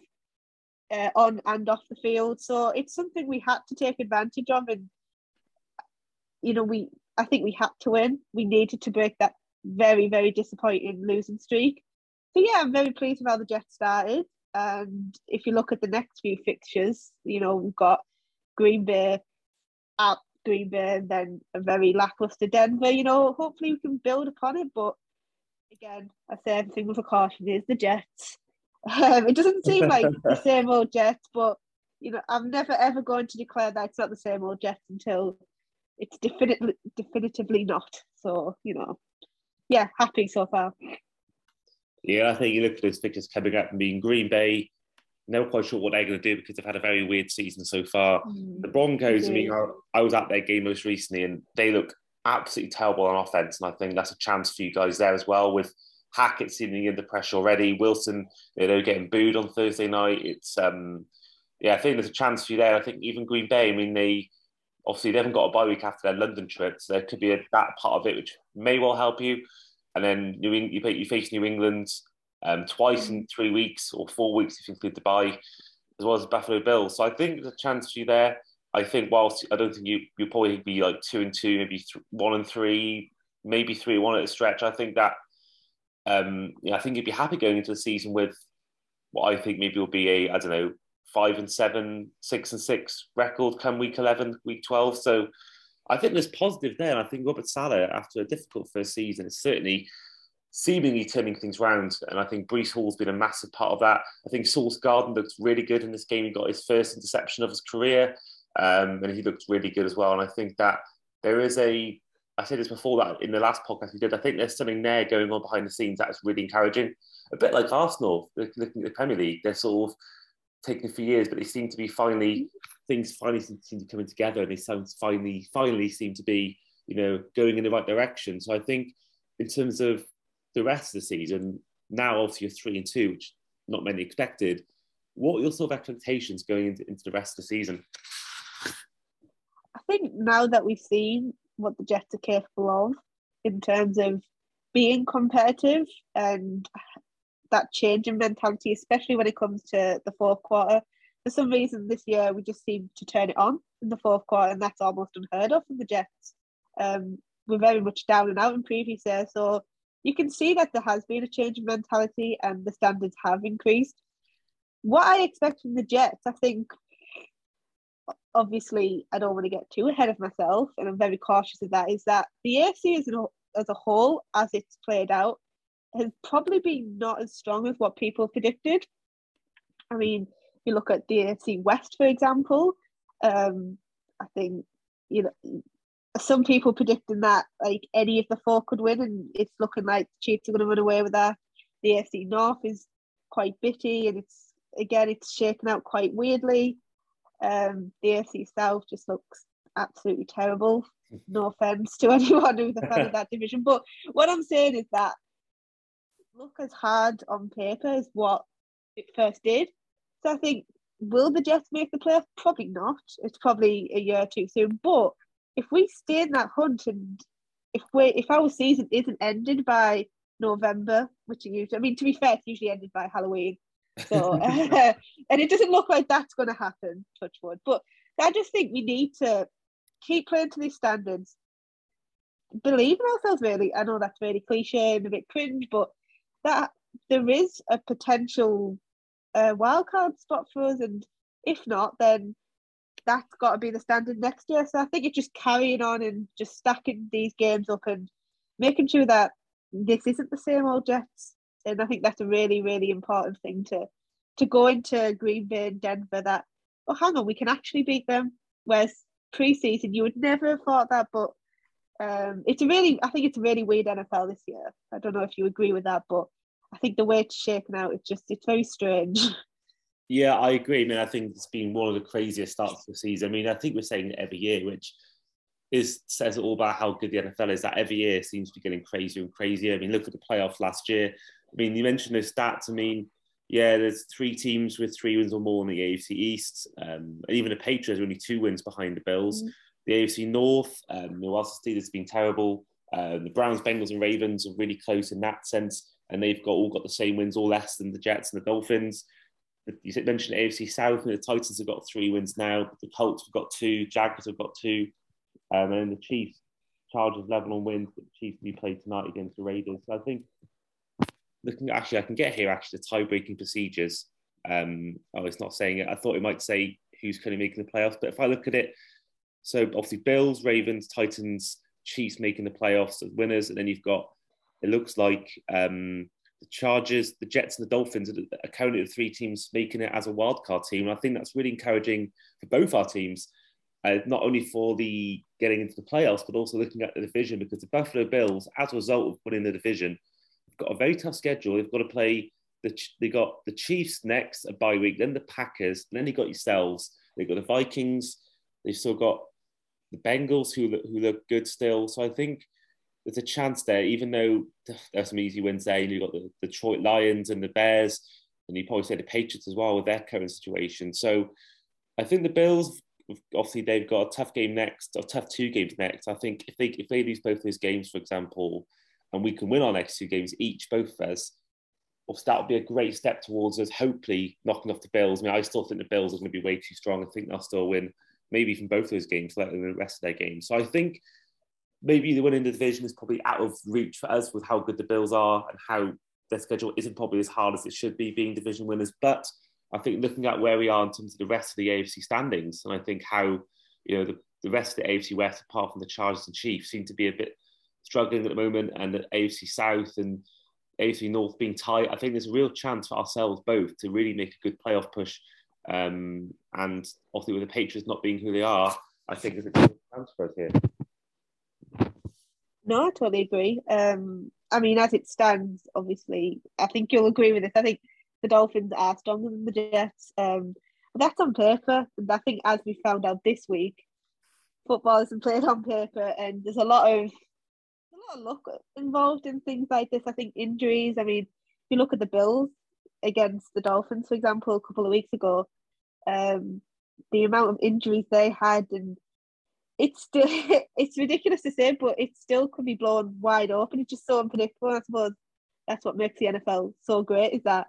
uh, on and off the field. So it's something we had to take advantage of, and you know we I think we had to win. We needed to break that very, very disappointing losing streak. So yeah, I'm very pleased with how the Jets started. And if you look at the next few fixtures, you know, we've got Green Bay at Green Bay and then a very lackluster Denver. You know, hopefully we can build upon it. But again, I say everything with a caution is the Jets. Um, it doesn't seem like <laughs> the same old Jets, but you know, I'm never ever going to declare that it's not the same old Jets until it's definitely definitively not. So you know, yeah, happy so far. Yeah, I think you look at those pictures coming up and being Green Bay. Never quite sure what they're going to do because they've had a very weird season so far. Mm, the Broncos, I mean, I, I was at their game most recently and they look absolutely terrible on offense. And I think that's a chance for you guys there as well with Hackett seemingly under pressure already. Wilson, you know, getting booed on Thursday night. It's, um, yeah, I think there's a chance for you there. I think even Green Bay, I mean, they, obviously they haven't got a bye week after their London trip, so there could be a, that part of it which may well help you. And then New you, you face New England um, twice in three weeks or four weeks if you include the bye, as well as Buffalo Bills. So I think there's a chance for you there. I think whilst I don't think you you'll probably be like two and two, maybe th- one and three, maybe three and one at a stretch. I think that um, yeah, I think you'd be happy going into the season with what I think maybe will be a I don't know five and seven, six and six record come week 11, week 12. So I think there's positive there. And I think Robert Saleh, after a difficult first season, is certainly seemingly turning things around. And I think Breece Hall's been a massive part of that. I think Sauce Gardner looks really good in this game. He got his first interception of his career, um, and he looked really good as well. And I think that there is a, I said this before that in the last podcast we did, I think there's something there going on behind the scenes that's really encouraging. A bit like Arsenal, looking at the Premier League, they're sort of taken for years, but they seem to be finally things finally seem, to be coming together, and they sound finally finally seem to be you know going in the right direction. So I think in terms of the rest of the season, now obviously you're three and two, which not many expected. What are your sort of expectations going into, into the rest of the season? I think now that we've seen what the Jets are capable of in terms of being competitive and that change in mentality, especially when it comes to the fourth quarter. For some reason, this year we just seem to turn it on in the fourth quarter, and that's almost unheard of from the Jets. Um, we're very much down and out in previous years, so you can see that there has been a change in mentality, and the standards have increased. What I expect from the Jets, I think, obviously, I don't want to get too ahead of myself, and I'm very cautious of that. Is that the AFC as a, as a whole, as it's played out, has probably been not as strong as what people predicted. I mean, you look at the AFC West, for example. Um, I think you know some people predicting that like any of the four could win, and it's looking like the Chiefs are going to run away with that. The AFC North is quite bitty, and it's again it's shaken out quite weirdly. Um, the AFC South just looks absolutely terrible. No offense to <laughs> anyone who's a fan of that division, but what I'm saying is that look as hard on paper as what it first did. So I think, will the Jets make the playoffs? Probably not. It's probably a year too soon. But if we stay in that hunt and if we if our season isn't ended by November, which usually I mean to be fair, it's usually ended by Halloween. So uh, <laughs> <laughs> and it doesn't look like that's going to happen. Touch wood, but I just think we need to keep playing to these standards. Believe in ourselves, really. I know that's really cliche and a bit cringe, but that there is a potential uh, wildcard spot for us, and if not, then that's got to be the standard next year. So I think it's just carrying on and just stacking these games up and making sure that this isn't the same old Jets. And I think that's a really, really important thing to to go into Green Bay and Denver that, oh, hang on, we can actually beat them. Whereas preseason, you would never have thought that, but um, it's a really, I think it's a really weird NFL this year. I don't know if you agree with that, but I think the way it's shaken out, it's just, it's very strange. <laughs> Yeah, I agree. I mean, I think it's been one of the craziest starts of the season. I mean, I think we're saying it every year, which is says it all about how good the NFL is. That every year seems to be getting crazier and crazier. I mean, look at the playoffs last year. I mean, you mentioned those stats. I mean, yeah, there's three teams with three wins or more in the AFC East, um, and even the Patriots are only two wins behind the Bills. Mm. The AFC North, um, the Washington Steelers has been terrible. Um, the Browns, Bengals, and Ravens are really close in that sense, and they've got all got the same wins, all less than the Jets and the Dolphins you mentioned AFC South, and the Titans have got three wins now. The Colts have got two, Jaguars have got two, um, and then the Chiefs, Chargers level on wins, but the Chiefs will be played tonight against the Raiders. So I think looking actually, I can get here actually the tie-breaking procedures. Um, oh, it's not saying it. I thought it might say who's currently making the playoffs, but if I look at it, so obviously Bills, Ravens, Titans, Chiefs making the playoffs as winners, and then you've got it looks like um, the Chargers, the Jets, and the Dolphins are currently the three teams making it as a wildcard team. And I think that's really encouraging for both our teams, uh, not only for the getting into the playoffs, but also looking at the division because the Buffalo Bills, as a result of winning the division, have got a very tough schedule. They've got to play the they got the Chiefs next, a bye week, then the Packers, then they got yourselves. They've got the Vikings. They've still got the Bengals who look, who look good still. So I think there's a chance there, even though <sighs> there's some easy wins there. You've got the, Detroit Lions and the Bears, and you probably say the Patriots as well with their current situation. So I think the Bills, obviously, they've got a tough game next, or tough two games next. I think if they if they lose both those games, for example, and we can win our next two games each, both of us, that would be a great step towards us hopefully knocking off the Bills. I mean, I still think the Bills are going to be way too strong. I think they'll still win, maybe even both those games, let alone the rest of their games. So I think maybe the winning the division is probably out of reach for us with how good the Bills are and how their schedule isn't probably as hard as it should be being division winners. But I think looking at where we are in terms of the rest of the AFC standings, and I think how you know the, the rest of the AFC West, apart from the Chargers and Chiefs, seem to be a bit struggling at the moment, and the AFC South and AFC North being tight. I think there's a real chance for ourselves both to really make a good playoff push. Um, and obviously, with the Patriots not being who they are, I think there's a chance for us here. No, I totally agree. Um, I mean, as it stands, obviously, I think you'll agree with this. I think the Dolphins are stronger than the Jets. Um, but that's on paper. And I think, as we found out this week, football isn't played on paper, and there's a lot of a lot of luck involved in things like this. I think injuries. I mean, if you look at the Bills against the Dolphins, for example, a couple of weeks ago, um, the amount of injuries they had and it's still <laughs> it's ridiculous to say, but it still could be blown wide open. It's just so unpredictable. I suppose that's what makes the NFL so great is that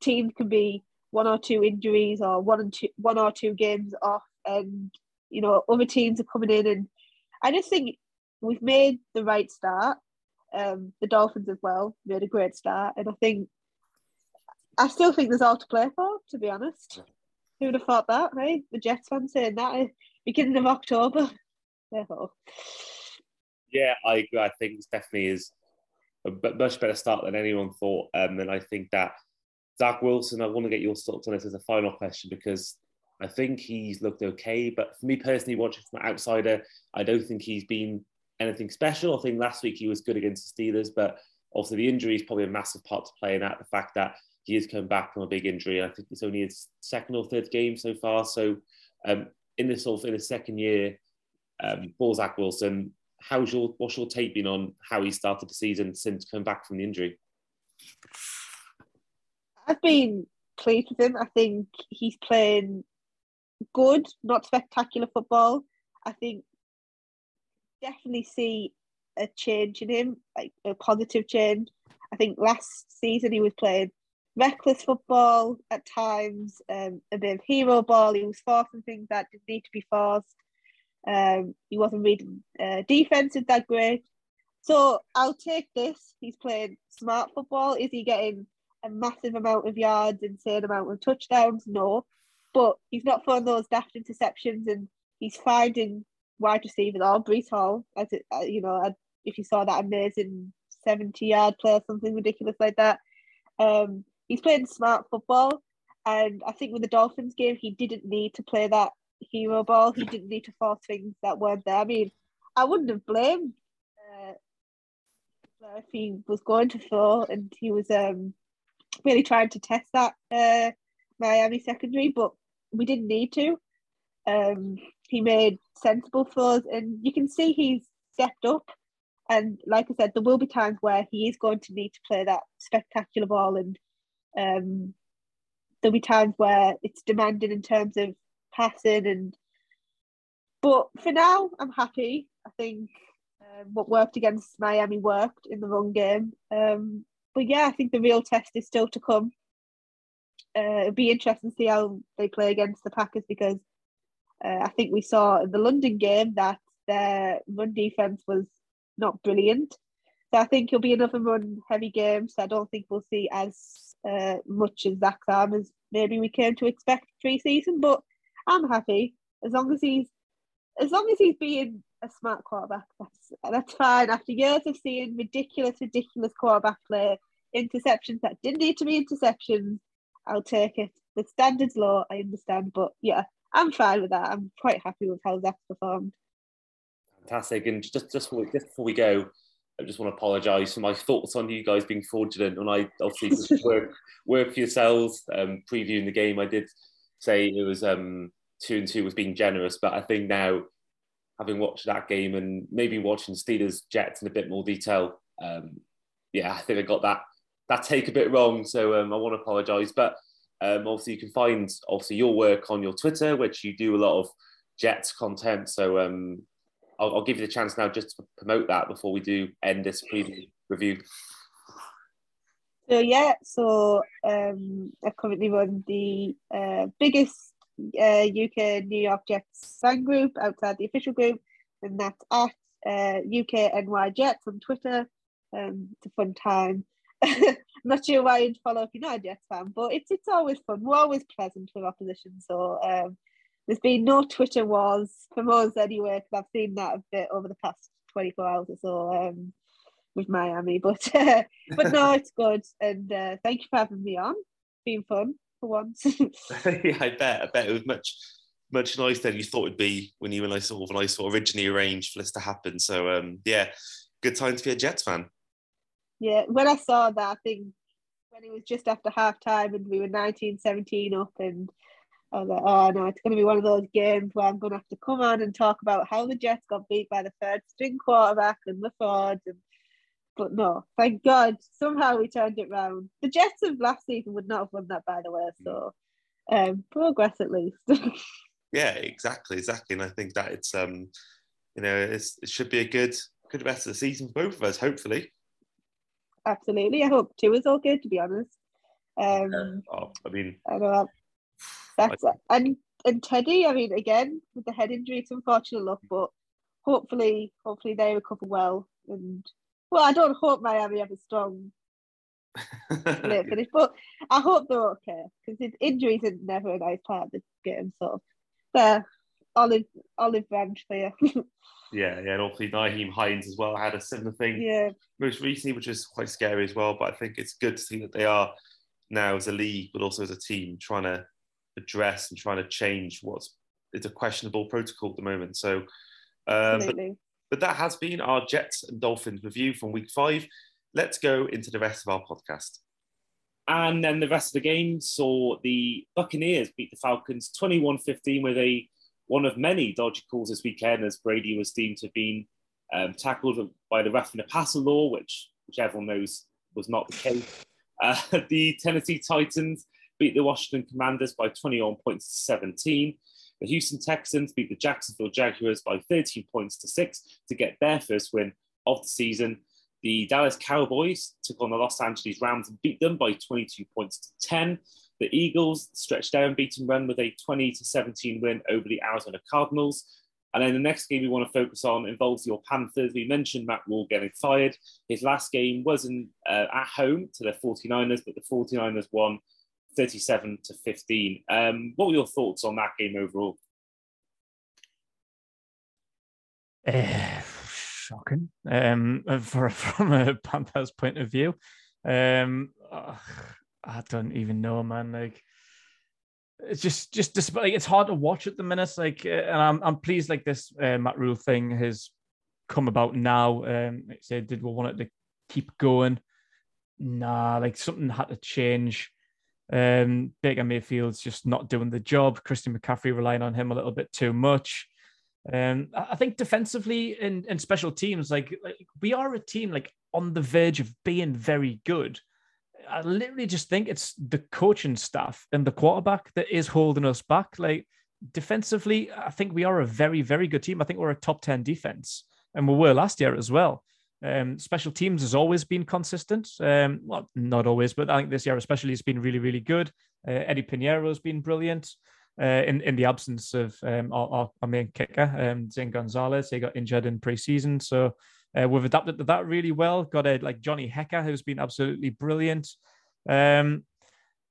teams can be one or two injuries or one and two one or two games off, and you know other teams are coming in, and I just think we've made the right start. Um, the Dolphins as well made a great start, and I think I still think there's all to play for. To be honest, who would have thought that? Right, the Jets fans saying that beginning of October. <laughs> Yeah, I agree. I think it definitely is a much better start than anyone thought. Um, and I think that Zach Wilson, I want to get your thoughts on this as a final question because I think he's looked okay. But for me personally, watching from an outsider, I don't think he's been anything special. I think last week he was good against the Steelers, but also the injury is probably a massive part to play in that. The fact that he has come back from a big injury. I think it's only his second or third game so far. So um, in this sort of in his second year, um, Zach Wilson. How's your what's your take been on how he started the season since coming back from the injury? I've been pleased with him. I think he's playing good, not spectacular football. I think definitely see a change in him, like a positive change. I think last season he was playing reckless football at times, um, a bit of hero ball. He was forcing things that didn't need to be forced. Um, he wasn't reading uh, defenses that great. So I'll take this. He's playing smart football. Is he getting a massive amount of yards, insane amount of touchdowns? No. But he's not throwing those daft interceptions and he's finding wide receivers or Breece Hall, as it, uh, you know, if you saw that amazing 70 yard play or something ridiculous like that. Um, he's playing smart football. And I think with the Dolphins game, he didn't need to play that hero ball. He didn't need to force things that weren't there. I mean, I wouldn't have blamed if he was going to throw and he was um, really trying to test that uh, Miami secondary, but we didn't need to. Um, he made sensible throws, and you can see he's stepped up. And like I said, there will be times where he is going to need to play that spectacular ball, and um, there'll be times where it's demanding in terms of passing. And but for now, I'm happy. I think um, what worked against Miami worked in the run game. Um, but yeah, I think the real test is still to come. Uh, it'll be interesting to see how they play against the Packers because uh, I think we saw in the London game that their run defense was not brilliant. So I think it'll be another run heavy game. So I don't think we'll see as uh, much as Zach Arm as maybe we came to expect pre-season. But I'm happy as long as he's as long as he's being a smart quarterback. That's that's fine. After years of seeing ridiculous, ridiculous quarterback play, interceptions that didn't need to be interceptions, I'll take it. The standards low, I understand, but yeah, I'm fine with that. I'm quite happy with how Zach's performed. Fantastic. And just just before, just before we go, I just want to apologise for my thoughts on you guys being fraudulent. When I obviously <laughs> work work for yourselves, um, previewing the game, I did say it was um, two and two was being generous, but I think now having watched that game and maybe watching Steelers Jets in a bit more detail, um, yeah, I think I got that that take a bit wrong. So um, I want to apologise. But um, obviously, you can find obviously your work on your Twitter, which you do a lot of Jets content. So um, I'll, I'll, give you the chance now just to promote that before we do end this preview review. So yeah, so um, I currently run the uh, biggest uh, UK New York Jets fan group outside the official group, and that's at uh, UK NY Jets on Twitter. Um, it's a fun time. <laughs> not sure why you'd follow if you're not a Jets fan, but it's it's always fun. We're always pleasant with opposition, so um, there's been no Twitter wars from us anyway, because I've seen that a bit over the past 24 hours or so um, with Miami. <laughs> But uh, but no, it's good, and uh, thank you for having me on. It's been fun for once. <laughs> <laughs> yeah, I bet. I bet it was much much nicer than you thought it'd be when you and I sort of when I sort of originally arranged for this to happen. So um, yeah, good time to be a Jets fan. Yeah, when I saw that, I think when it was just after half time and we were 19 17 up and I was like, oh no, it's going to be one of those games where I'm going to have to come on and talk about how the Jets got beat by the third string quarterback and the Ford and but no, thank God, somehow we turned it round. The Jets of last season would not have won that, by the way. So um, progress at least. <laughs> yeah, exactly, exactly. And I think that it's um, you know, it should be a good good rest of the season for both of us, hopefully. Absolutely, I hope two is all good. To be honest, um, yeah. oh, I mean, I know that's and and Teddy. I mean, again with the head injury, it's unfortunate luck, but hopefully, hopefully they recover well and well, I don't hope Miami have a strong <laughs> late finish, but I hope they're okay because injuries are never a nice part of the game. So, there, olive olive branch for you. <laughs> yeah, yeah, and obviously Nyheim Hines as well had a similar thing. Yeah. Most recently, which is quite scary as well. But I think it's good to see that they are now as a league, but also as a team, trying to address and trying to change what's it's a questionable protocol at the moment. So, um, Absolutely. But that has been our Jets and Dolphins review from week five. Let's go into the rest of our podcast. And then the rest of the game saw the Buccaneers beat the Falcons 21 15 with a one of many dodgy calls this weekend as Brady was deemed to have been um, tackled by the ref in a passer law, which, which everyone knows was not the case. Uh, <laughs> the Tennessee Titans beat the Washington Commanders by 21 points to 17. The Houston Texans beat the Jacksonville Jaguars by 13 points to six to get their first win of the season. The Dallas Cowboys took on the Los Angeles Rams and beat them by 22 points to 10. The Eagles stretched their unbeaten run with a 20 to 17 win over the Arizona Cardinals. And then the next game we want to focus on involves your Panthers. We mentioned Matt Rhule getting fired. His last game was in, uh, at home to the 49ers, but the 49ers won 37 to 15. Um, what were your thoughts on that game overall? Uh, shocking um, for, <laughs> from a Panthers point of view. Um, I don't even know, man. Like, it's just just just like it's hard to watch at the minute. Like, uh, and I'm I'm pleased like this uh, Matt Rhule thing has come about now. Um, like said, did we want it to keep going? Nah, like something had to change. Um, Baker Mayfield's just not doing the job. Christian McCaffrey relying on him a little bit too much. Um, I think defensively in, in special teams, like, like we are a team like on the verge of being very good. I literally just think it's the coaching staff and the quarterback that is holding us back. Like defensively, I think we are a very, very good team. I think we're a top 10 defense, and we were last year as well. Um, special teams has always been consistent. Um, well, not always, but I think this year especially has been really, really good. Uh, Eddie Piñeiro has been brilliant. Uh, in in the absence of um, our, our, main kicker, um, Zane Gonzalez, he got injured in preseason, so uh, we've adapted to that really well. Got a like Johnny Hekker, who's been absolutely brilliant. Um,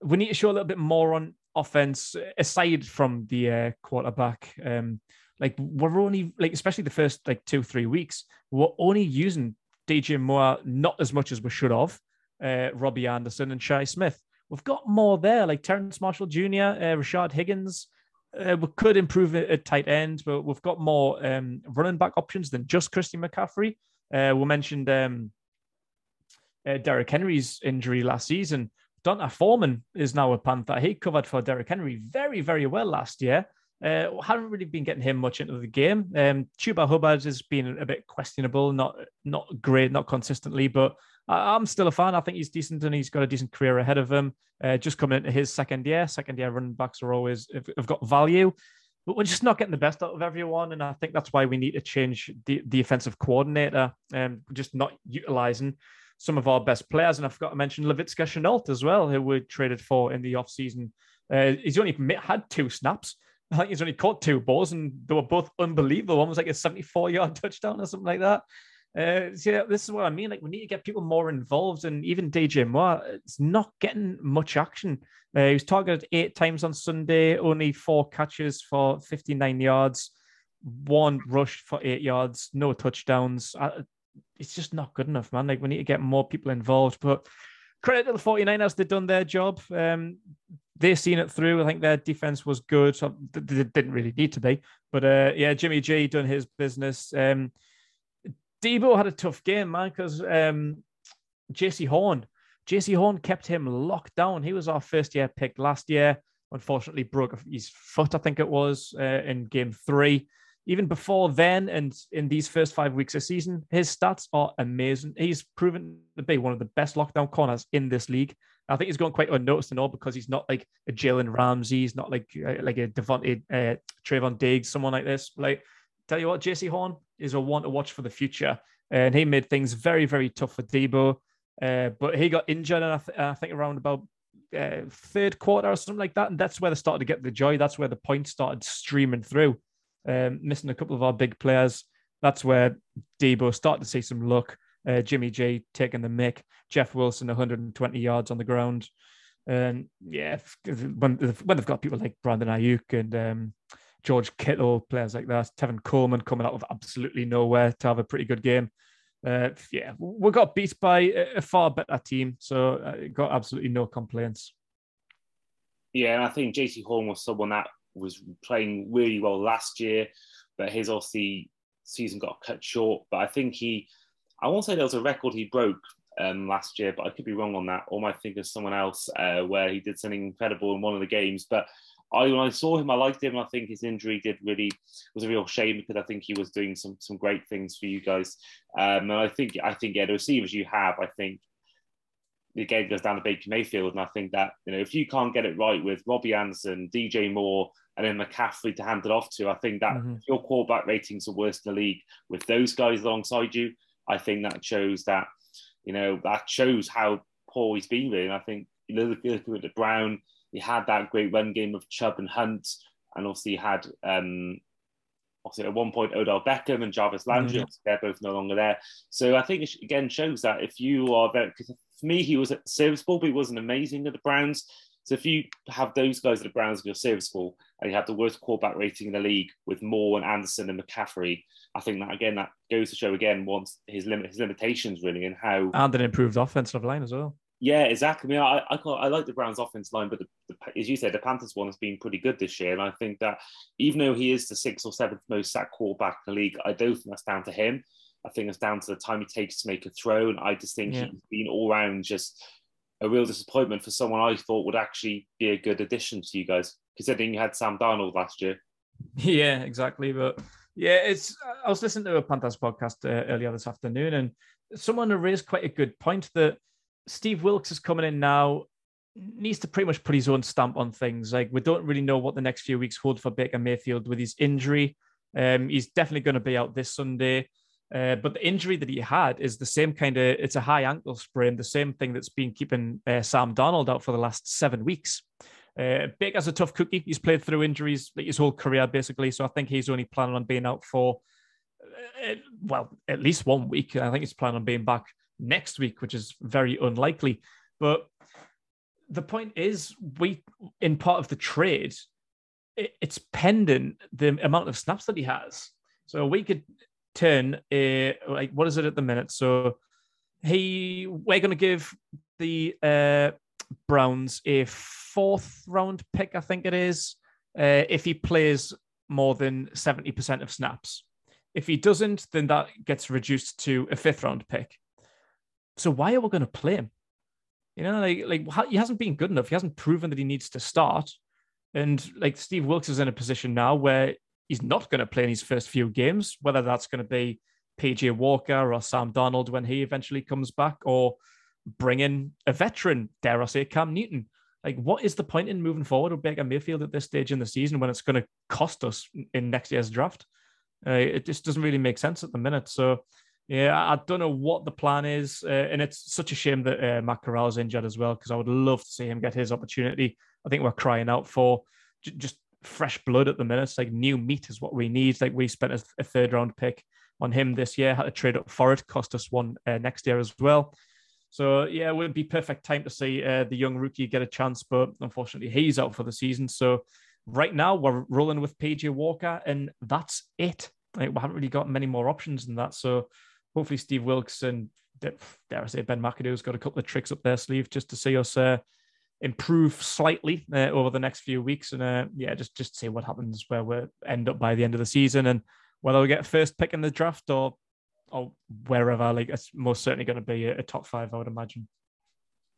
we need to show a little bit more on offense aside from the uh, quarterback. Um, like we're only like especially the first like two three weeks, we're only using DJ Moore not as much as we should have. Uh, Robbie Anderson and Shi Smith. We've got more there, like Terrence Marshall Jr., uh, Rashard Higgins. Uh, we could improve at tight end, but we've got more um, running back options than just Christian McCaffrey. Uh, we mentioned um, uh, Derrick Henry's injury last season. D'Onta Foreman is now a Panther. He covered for Derrick Henry very, very well last year. Uh, haven't really been getting him much into the game. Um, Chuba Hubbard has been a bit questionable, not not great, not consistently, but I, am still a fan. I think he's decent and he's got a decent career ahead of him. Uh, just coming into his second year, second year running backs are always have, have got value but we're just not getting the best out of everyone. And I think that's why we need to change the, the offensive coordinator and just not utilizing some of our best players. And I forgot to mention Laviska Shenault as well, who we traded for in the offseason. Uh, he's only had two snaps. I think he's only caught two balls, and they were both unbelievable. One was like a 74 yard <laughs> touchdown or something like that. Uh, so yeah, this is what I mean. Like we need to get people more involved, and even DJ Moore, it's not getting much action. Uh, he was targeted eight times on Sunday, only four catches for 59 yards, one rush for eight yards, no touchdowns. Uh, it's just not good enough, man. Like we need to get more people involved. But credit to the 49ers, they've done their job. Um, they've seen it through. I think their defense was good. So they didn't really need to be, but uh, yeah, Jimmy G done his business. Um, Deebo had a tough game, man, because um, Jaycee Horn, Jaycee Horn kept him locked down. He was our first year pick last year. Unfortunately, broke his foot, I think it was, uh, in game three. Even before then, and in these first five weeks of season, his stats are amazing. He's proven to be one of the best lockdown corners in this league. I think he's going quite unnoticed and all because he's not like a Jalen Ramsey, he's not like uh, like a Devontae uh, Trevon Diggs, someone like this. Like tell you what, Jaycee Horn is a one to watch for the future. And he made things very, very tough for Deebo. Uh, but he got injured, and I, th- I think around about uh, third quarter or something like that. And that's where they started to get the joy. That's where the points started streaming through. Um, missing a couple of our big players. That's where Deebo started to see some luck. Uh, Jimmy G taking the mick. Jeff Wilson 120 yards on the ground. And yeah, when, when they've got people like Brandon Aiyuk and um, George Kittle, players like that. Tevin Coleman coming out of absolutely nowhere to have a pretty good game. Uh, yeah, we got beat by a far better team, so uh, got absolutely no complaints. Yeah, and I think Jaycee Horn was someone that was playing really well last year, but his obviously season got cut short. But I think he, I won't say there was a record he broke um, last year, but I could be wrong on that. Or might think of someone else uh, where he did something incredible in one of the games. But I when I saw him, I liked him. I think his injury did really was a real shame because I think he was doing some some great things for you guys. Um, and I think I think yeah, the receivers you have, I think the game goes down to Baker Mayfield, and I think that you know if you can't get it right with Robbie Anderson, DJ Moore, and then McCaffrey to hand it off to, I think that mm-hmm. your quarterback ratings are worse in the league with those guys alongside you. I think that shows that, you know, that shows how poor he's been really. And I think you look, look at the Brown, he had that great run game of Chubb and Hunt, and also he had um, obviously at one point Odell Beckham and Jarvis Landry, mm-hmm. they're both no longer there. So I think it again shows that if you are very, because for me he was serviceable, but he wasn't amazing at the Browns. So if you have those guys at the Browns and you're serviceable, and you have the worst quarterback rating in the league with Moore and Anderson and McCaffrey, I think that again that goes to show again once his limit his limitations really and how and an improved offensive line as well. Yeah, exactly. I mean, I, I, I like the Browns' offense line, but the, the, as you said, the Panthers one has been pretty good this year. And I think that even though he is the sixth or seventh most sacked quarterback in the league, I don't think that's down to him. I think it's down to the time he takes to make a throw. And I just think yeah. he's been all round just a real disappointment for someone I thought would actually be a good addition to you guys, considering you had Sam Darnold last year. <laughs> Yeah, exactly. But yeah, it's. I was listening to a Panthers podcast uh, earlier this afternoon, and someone raised quite a good point that Steve Wilks is coming in now, needs to pretty much put his own stamp on things. Like we don't really know what the next few weeks hold for Baker Mayfield with his injury. Um, he's definitely going to be out this Sunday. Uh, but the injury that he had is the same kind of it's a high ankle sprain, the same thing that's been keeping uh, Sam Darnold out for the last seven weeks. Uh, Baker's a tough cookie. He's played through injuries like his whole career, basically. So I think he's only planning on being out for, uh, well, at least one week. I think he's planning on being back next week, which is very unlikely. But the point is, we in part of the trade, it, it's pending the amount of snaps that he has. So we could turn a like what is it at the minute? So he we're going to give the uh, Browns a fourth round pick, I think it is, uh, if he plays more than seventy percent of snaps. If he doesn't, then that gets reduced to a fifth round pick. So why are we going to play him? You know, like like he hasn't been good enough. He hasn't proven that he needs to start. And like Steve Wilks is in a position now where he's not going to play in his first few games, whether that's going to be PJ Walker or Sam Darnold when he eventually comes back, or bring in a veteran, dare I say, Cam Newton. Like, what is the point in moving forward with Baker Mayfield at this stage in the season when it's going to cost us in next year's draft? Uh, it just doesn't really make sense at the minute. So yeah, I don't know what the plan is, uh, and it's such a shame that uh, Matt Corral is injured as well because I would love to see him get his opportunity. I think we're crying out for j- just fresh blood at the minute. It's like new meat is what we need. Like we spent a, a, third round pick on him this year, had to trade up for it, cost us one uh, next year as well. So yeah, it would be perfect time to see uh, the young rookie get a chance, but unfortunately he's out for the season. So right now we're rolling with PJ Walker, and that's it. Like, we haven't really got many more options than that. So hopefully Steve Wilks and dare I say Ben McAdoo's got a couple of tricks up their sleeve just to see us uh, improve slightly uh, over the next few weeks, and uh, yeah, just just see what happens where we end up by the end of the season, and whether we get first pick in the draft or or wherever. Like it's most certainly going to be a, a top five, I would imagine.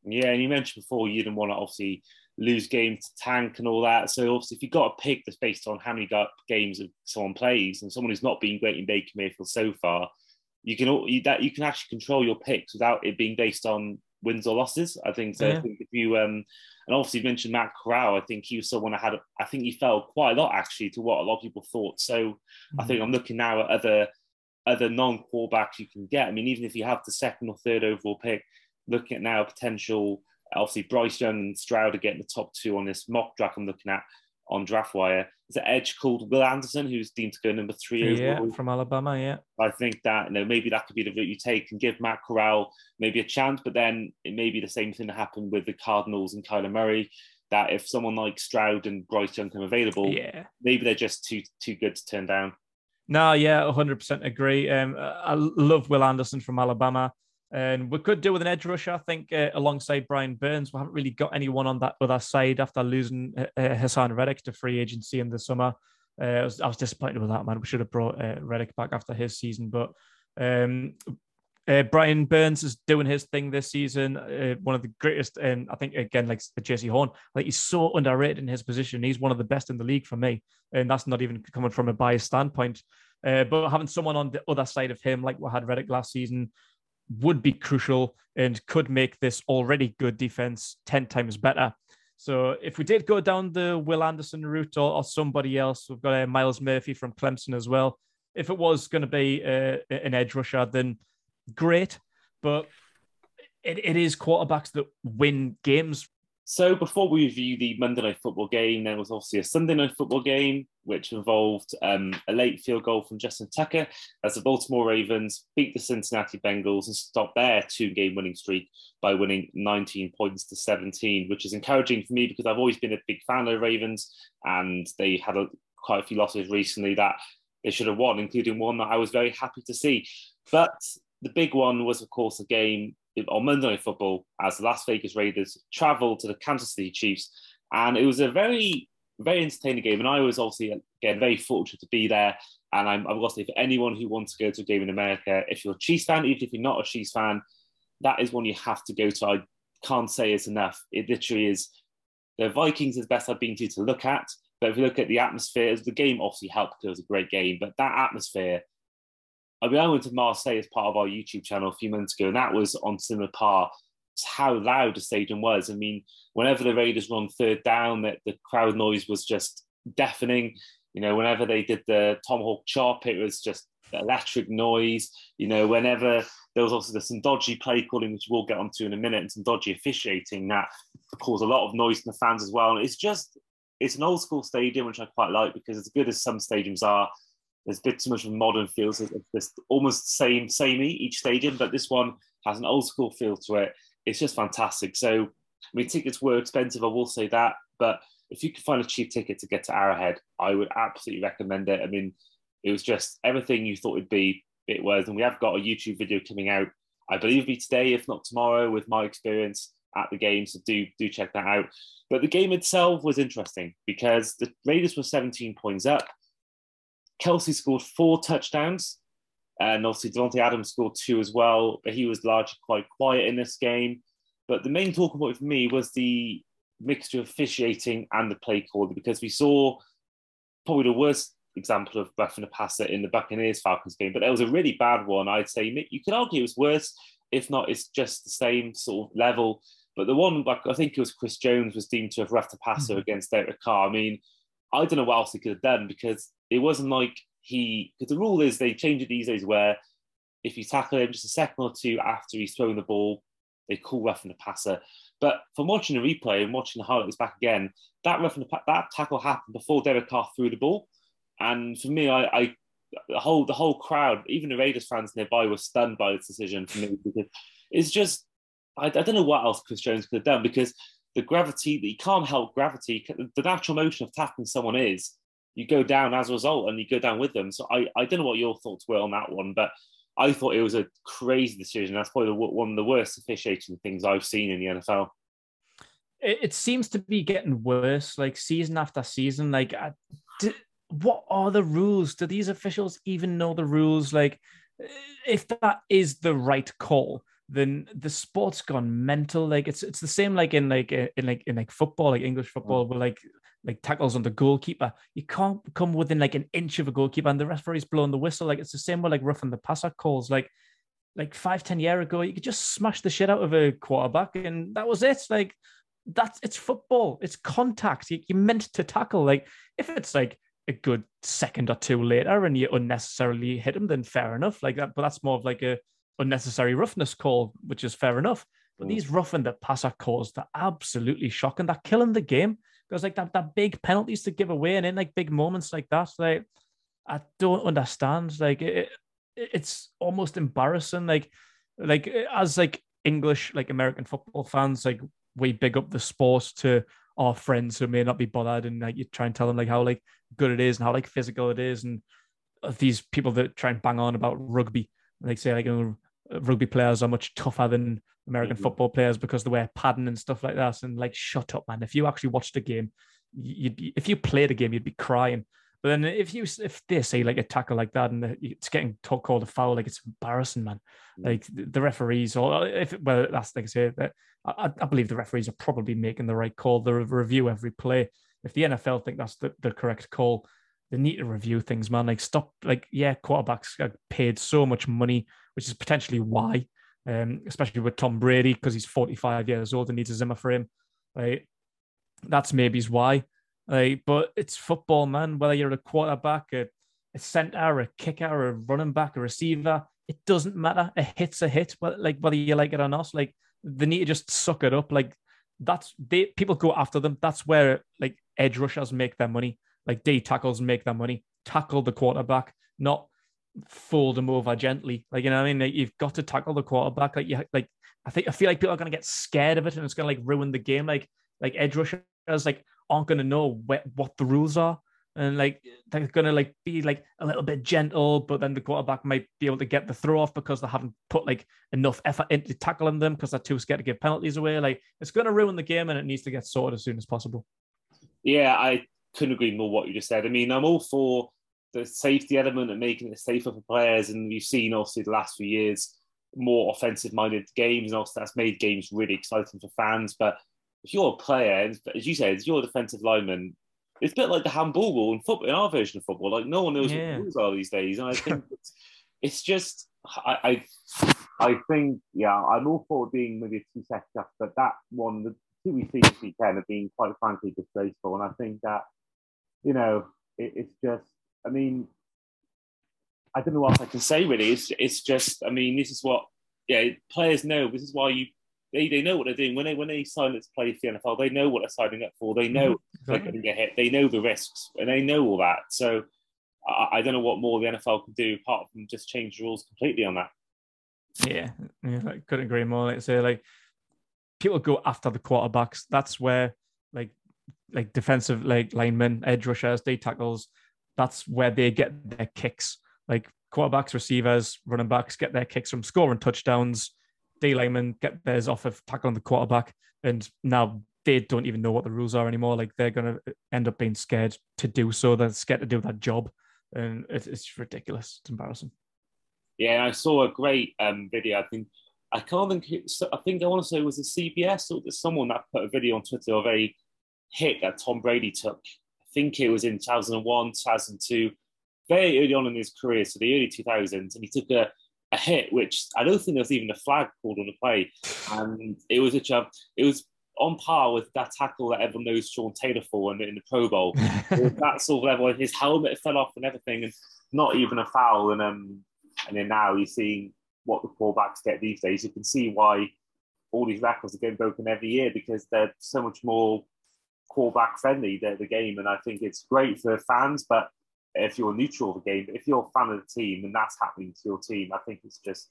Yeah, and you mentioned before you didn't want to obviously lose games to tank and all that. So obviously, if you've got a pick that's based on how many games someone plays and someone who's not been great in Baker Mayfield so far, you can that you can actually control your picks without it being based on wins or losses. I think so. Yeah. I think if you um and obviously you mentioned Matt Corral, I think he was someone I had. I think he fell quite a lot actually to what a lot of people thought. So mm-hmm. I think I'm looking now at other other non quarterbacks you can get. I mean, even if you have the second or third overall pick, looking at now potential. Obviously, Bryce Young and Stroud are getting the top two on this mock draft I'm looking at on DraftWire. There's an edge called Will Anderson, who's deemed to go number three yeah, overall. from Alabama. Yeah, I think that you know maybe that could be the route you take and give Matt Corral maybe a chance, but then it may be the same thing that happened with the Cardinals and Kyler Murray. That if someone like Stroud and Bryce Young come available, yeah, maybe they're just too too good to turn down. No, yeah, 100% agree. Um, I love Will Anderson from Alabama. And we could do with an edge rusher, I think, uh, alongside Brian Burns. We haven't really got anyone on that other side after losing uh, uh, Haason Reddick to free agency in the summer. Uh, I, was, I, was, disappointed with that, man. We should have brought uh, Reddick back after his season. But um, uh, Brian Burns is doing his thing this season. Uh, one of the greatest, and I think again, like Jaycee Horn, like he's so underrated in his position. He's one of the best in the league for me, and that's not even coming from a biased standpoint. But having someone on the other side of him, like we had Reddick last season, would be crucial and could make this already good defense 10 times better. So if we did go down the Will Anderson route or, or somebody else, we've got uh, Myles Murphy from Clemson as well. If it was going to be uh, an edge rusher, then great, but it, it is quarterbacks that win games so before we review the Monday night football game, there was obviously a Sunday night football game, which involved um, a late field goal from Justin Tucker as the Baltimore Ravens beat the Cincinnati Bengals and stopped their two-game winning streak by winning 19 points to 17, which is encouraging for me because I've always been a big fan of the Ravens, and they had a, quite a few losses recently that they should have won, including one that I was very happy to see. But the big one was, of course, a game on Monday Night Football as the Las Vegas Raiders travelled to the Kansas City Chiefs. And it was a very, very entertaining game. And I was obviously, again, very fortunate to be there. And I'm, I've got to say, for anyone who wants to go to a game in America, if you're a Chiefs fan, even if you're not a Chiefs fan, that is one you have to go to. I can't say it's enough. It literally is. The Vikings is the best I've been to to look at. But if you look at the atmosphere, the game obviously helped because it was a great game. But that atmosphere I mean, I went to Marseille as part of our YouTube channel a few months ago, and that was on similar par. How loud the stadium was. I mean, whenever the Raiders were on third down, that the crowd noise was just deafening. You know, whenever they did the tomahawk chop, it was just electric noise. You know, whenever there was also some dodgy play calling, which we'll get onto in a minute, and some dodgy officiating that caused a lot of noise from the fans as well. And it's just, it's an old school stadium, which I quite like because as good as some stadiums are, there's a bit too much of a modern feel. So it's almost same samey each stadium, but this one has an old school feel to it. It's just fantastic. So I mean, tickets were expensive. I will say that, but if you could find a cheap ticket to get to Arrowhead, I would absolutely recommend it. I mean, it was just everything you thought it'd be. It was, and we have got a YouTube video coming out. I believe it'll be today, if not tomorrow, with my experience at the game. So do do check that out. But the game itself was interesting because the Raiders were 17 points up. Kelce scored four touchdowns, and obviously Davante Adams scored two as well, but he was largely quite quiet in this game. But the main talking point for me was the mixture of officiating and the play caller because we saw probably the worst example of roughing a passer in the Buccaneers Falcons game, but that was a really bad one. I'd say you could argue it was worse, if not, it's just the same sort of level. But the one, like I think it was Chris Jones, was deemed to have roughed a passer mm-hmm. against Derek Carr. I mean, I don't know what else he could have done because it wasn't like he because the rule is they change it these days where if you tackle him just a second or two after he's thrown the ball, they call roughing the passer. But from watching the replay and watching the highlights back again, that roughing the, that tackle happened before Derek Carr threw the ball. And for me, I, I the whole the whole crowd, even the Raiders fans nearby, were stunned by this decision for me because it's just I, I don't know what else Chris Jones could have done because the gravity that you can't help gravity. The natural motion of tackling someone is you go down as a result and you go down with them. So I, I don't know what your thoughts were on that one, but I thought it was a crazy decision. That's probably one of the worst officiating things I've seen in the NFL. It, it seems to be getting worse, like season after season. Like, do, what are the rules? Do these officials even know the rules? Like, if that is the right call, then the sport's gone mental. Like it's it's the same like in like in like in like football, like English football, mm. where like like tackles on the goalkeeper. You can't come within like an inch of a goalkeeper, and the referee's blowing the whistle. Like it's the same with like roughing the passer calls. Like like five ten year ago, you could just smash the shit out of a quarterback, and that was it. Like that's it's football. It's contact. You, you meant to tackle. Like if it's like a good second or two later and you unnecessarily hit him, then fair enough. Like that, but that's more of like a unnecessary roughness call, which is fair enough. But mm. these roughing the passer calls, they're absolutely shocking. They're killing the game. Because like that, that big penalties to give away and in like big moments like that, like I don't understand. Like it, it's almost embarrassing. Like like as like English, like American football fans, like we big up the sport to our friends who may not be bothered and like you try and tell them like how like good it is and how like physical it is and uh, these people that try and bang on about rugby like say like you know, rugby players are much tougher than American mm-hmm. football players because they wear padding and stuff like that. And like, shut up, man. If you actually watched a game, you'd be, if you played a game, you'd be crying. But then if you if they say like a tackle like that and it's getting called a foul, like it's embarrassing, man. Mm-hmm. Like the referees, or if well, that's like I say, that I, I believe the referees are probably making the right call. They review every play. If the NFL think that's the, the correct call, they need to review things, man. Like stop, like yeah, quarterbacks are paid so much money which is potentially why, um, especially with Tom Brady because he's 45 years old and needs a Zimmer for him. Right, that's maybe why. Right, but it's football, man. Whether you're a quarterback, a, a center, a kicker, a running back, a receiver, it doesn't matter. A hit's a hit, but like whether you like it or not, like they need to just suck it up. Like that's they people go after them. That's where like edge rushers make their money. Like D tackles make their money. Tackle the quarterback, not fold them over gently. Like you know, what I mean, like, you've got to tackle the quarterback. Like you like, I think I feel like people are going to get scared of it, and it's going to like ruin the game. Like like edge rushers like aren't going to know what what the rules are and like they're gonna like be like a little bit gentle, but then the quarterback might be able to get the throw off because they haven't put like enough effort into tackling them because they're too scared to give penalties away. Like it's gonna ruin the game and it needs to get sorted as soon as possible. Yeah, I couldn't agree more what you just said. I mean, I'm all for the safety element and making it safer for players, and we've seen obviously the last few years more offensive minded games, and also that's made games really exciting for fans. But if you're a player, as you said, you're a defensive lineman, it's a bit like the handball rule in football, in our version of football. Like no one knows yeah. what the rules are these days, and I think <laughs> it's, it's just I, I, I think yeah, I'm all for being maybe a two second but that one, the two we see this weekend have been quite frankly disgraceful, and I think that you know it, it's just I mean I don't know what else I can say really. It's it's just I mean this is what yeah players know. This is why you they, they know what they're doing when they when they sign up to play for the NFL. They know what they're signing up for. They know mm-hmm. exactly. they're going to get hit. They know the risks and they know all that. So I, I, don't know what more the NFL can do apart from just change the rules completely on that. Yeah, yeah, I couldn't agree more. Like say, like people go after the quarterbacks. That's where like defensive like linemen, edge rushers, D tackles. That's where they get their kicks. Like quarterbacks, receivers, running backs get their kicks from scoring touchdowns D linemen get theirs off of tackling the quarterback, and now they don't even know what the rules are anymore. Like they're going to end up being scared to do so. They're scared to do that job, and it's, it's ridiculous. It's embarrassing. Yeah, I saw a great um, video. I think I can't think. I think I want to say it was a CBS or someone that put a video on Twitter of a hit that Tom Brady took. I think it was in 2001, 2002, very early on in his career, so the early 2000s, and he took a a hit, which I don't think there was even a flag called on the play, and it was a jump. It was on par with that tackle that everyone knows Sean Taylor for in the, in the Pro Bowl. <laughs> that sort of level, his helmet fell off and everything, and not even a foul. And um, and then now you're seeing what the quarterbacks get these days. You can see why all these records are getting broken every year because they're so much more quarterback friendly. They're the game, and I think it's great for fans, but if you're neutral of the game. If you're a fan of the team and that's happening to your team, I think it's just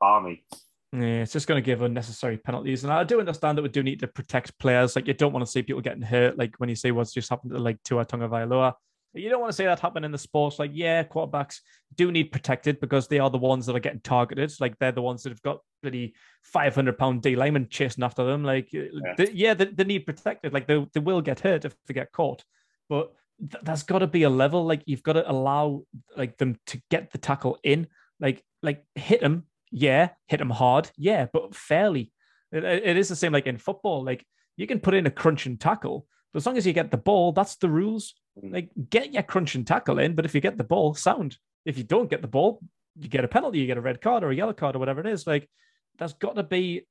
balmy. Yeah, it's just going to give unnecessary penalties. And I do understand that we do need to protect players. Like, you don't want to see people getting hurt. Like, when you say what's just happened to, like, Tua Tagovailoa. You don't want to see that happen in the sports. Like, yeah, quarterbacks do need protected because they are the ones that are getting targeted. Like, they're the ones that have got really 500 pound D lineman chasing after them. Like, uh, yeah, they, yeah they, they, need protected. Like, they, they will get hurt if they get caught. But th- there's got to be a level like you've got to allow like them to get the tackle in like like hit them yeah hit them hard yeah but fairly it, it is the same like in football like you can put in a crunching tackle but as long as you get the ball that's the rules mm. like get your crunch and tackle in but if you get the ball sound if you don't get the ball you get a penalty you get a red card or a yellow card or whatever it is like there's got to be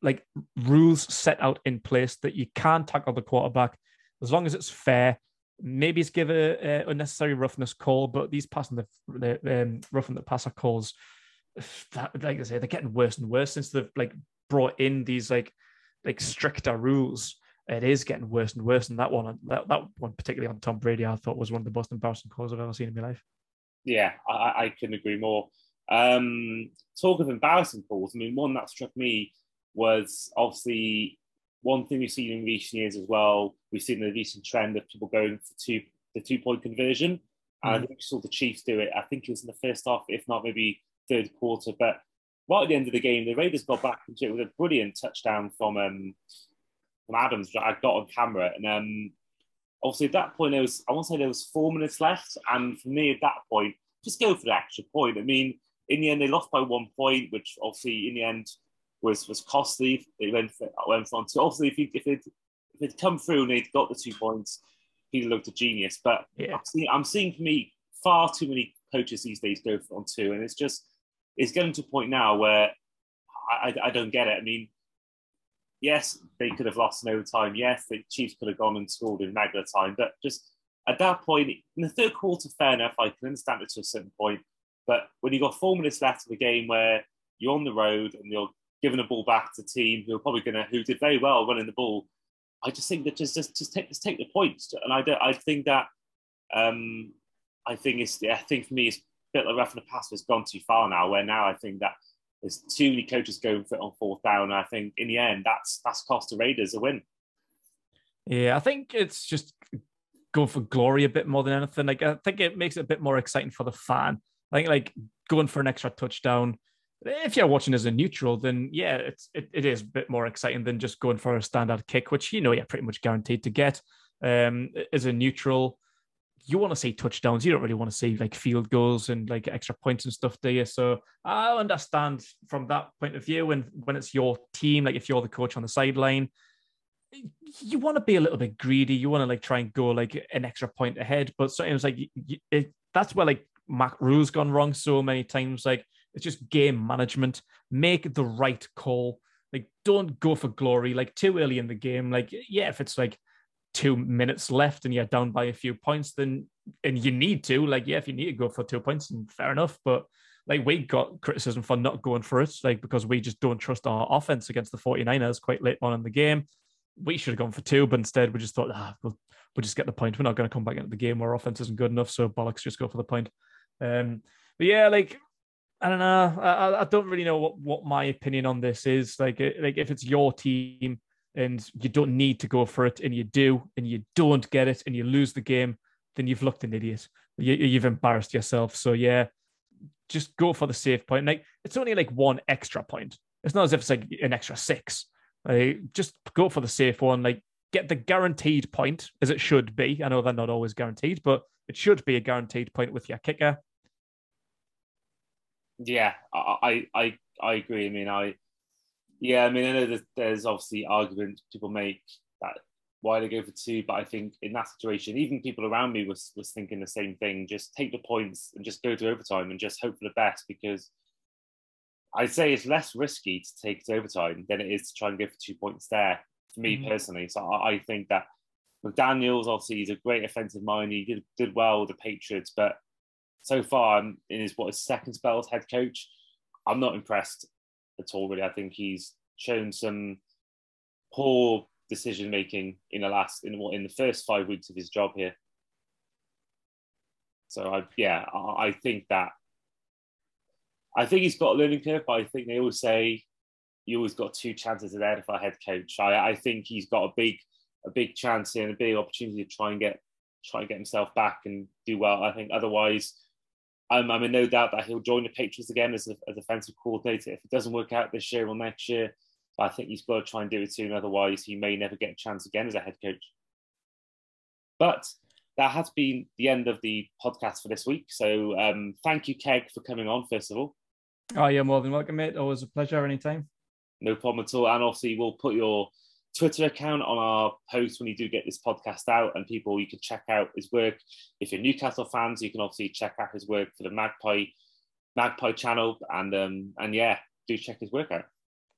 like rules set out in place that you can tackle the quarterback as long as it's fair maybe it's give a, a, unnecessary roughness call, but these passing the, the um, roughing the passer calls, that, like I say, they're getting worse and worse since they've like brought in these like like stricter rules. It is getting worse and worse. And that one, that, that one particularly on Tom Brady, I thought was one of the most embarrassing calls I've ever seen in my life. Yeah, I, I can agree more. Um, talk of embarrassing calls. I mean, one that struck me was obviously one thing we've seen in recent years as well, we've seen the recent trend of people going for two the two point conversion. And I think we saw the Chiefs do it. I think it was in the first half, if not maybe third quarter. But right at the end of the game, the Raiders got back into it with a brilliant touchdown from um, from Adams that I got on camera. And um, obviously at that point, there was I want to say there was four minutes left, and for me at that point, just go for the extra point. I mean, in the end, they lost by one point, which obviously in the end was was costly. They went for, went on to obviously if he, if it if it come through and they'd got the two points, he'd looked a genius. But yeah. I'm, seeing, I'm seeing for me far too many coaches these days go for on two, and it's just it's getting to a point now where I, I, I don't get it. I mean, yes, they could have lost in overtime. Yes, the Chiefs could have gone and scored in regular time, but just at that point in the third quarter, fair enough. I can understand it to a certain point. But when you've got four minutes left of the game where you're on the road and you're giving the ball back to a team who are probably going to who did very well running the ball, I just think that just just just take just take the points. And I I think that um, I think it's I think for me it's a bit like roughing the passer has gone too far now. Where now I think that there's too many coaches going for it on fourth down. And I think in the end that's that's cost the Raiders a win. Yeah, I think it's just going for glory a bit more than anything. Like I think it makes it a bit more exciting for the fan. I think like going for an extra touchdown. If you're watching as a neutral, then yeah, it's it, it is a bit more exciting than just going for a standard kick, which you know you're pretty much guaranteed to get. Um, as a neutral, you want to see touchdowns. You don't really want to see like field goals and like extra points and stuff, do you? So I understand from that point of view. And when it's your team, like if you're the coach on the sideline, you want to be a little bit greedy. You want to like try and go like an extra point ahead. But sometimes like it, that's where like Matt Rhule's gone wrong so many times. Like it's just game management. Make the right call. Like don't go for glory. Like too early in the game. Like yeah, if it's like two minutes left and you're down by a few points, then and you need to, like, yeah, if you need to go for two points, and fair enough. But like we got criticism for not going for it, like because we just don't trust our offense against the 49ers quite late on in the game. We should have gone for two, but instead we just thought, ah, we'll, we'll just get the point. We're not going to come back into the game where offense isn't good enough. So bollocks, just go for the point. Um, but yeah, like I don't know. I, I don't really know what, what my opinion on this is. Like, like if it's your team and you don't need to go for it and you do and you don't get it and you lose the game, then you've looked an idiot. You, have embarrassed yourself. So yeah, just go for the safe point. Like it's only like one extra point. It's not as if it's like an extra six. Like, just go for the safe one. Like get the guaranteed point as it should be. I know they're not always guaranteed, but it should be a guaranteed point with your kicker. Yeah, I I I agree. I mean, I yeah, I mean, I know that there's obviously arguments people make that why they go for two, but I think in that situation, even people around me was was thinking the same thing. Just take the points and just go to overtime and just hope for the best because I'd say it's less risky to take it to overtime than it is to try and go for two points there. For me mm-hmm. personally, so I, I, think that McDaniels obviously he's a great offensive mind. He did did well with the Patriots, but so far in his what his second spell as head coach, I'm not impressed at all. Really, I think he's shown some poor decision making in the last in in the first five weeks of his job here. So I yeah, I, I think that I think he's got a learning curve, but I think they always say you always got two chances at that for head coach. I, I think he's got a big a big chance and a big opportunity to try and get try and get himself back and do well. I think otherwise I'm, I'm in no doubt that he'll join the Patriots again as a, a defensive coordinator. If it doesn't work out this year or next year, I think he's got to try and do it soon. Otherwise, he may never get a chance again as a head coach. But that has been the end of the podcast for this week. So um, thank you, Keg, for coming on, first of all. Oh, you're more than welcome, mate. Always a pleasure anytime. No problem at all. And obviously, we'll put your Twitter account on our post when you do get this podcast out, and people you can check out his work. If you're Newcastle fans, you can obviously check out his work for the Magpie Magpie channel, and um, and yeah, do check his work out.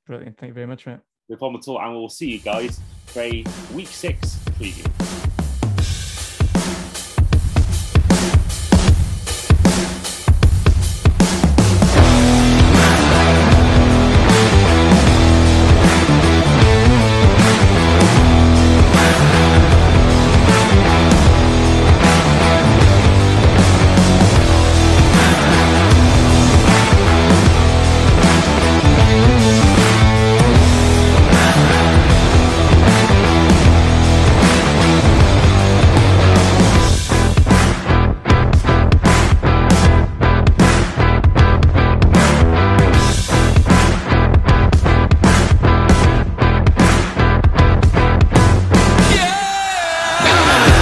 Brilliant. Thank you very much, mate. No problem at all, and we'll see you guys for a week six preview.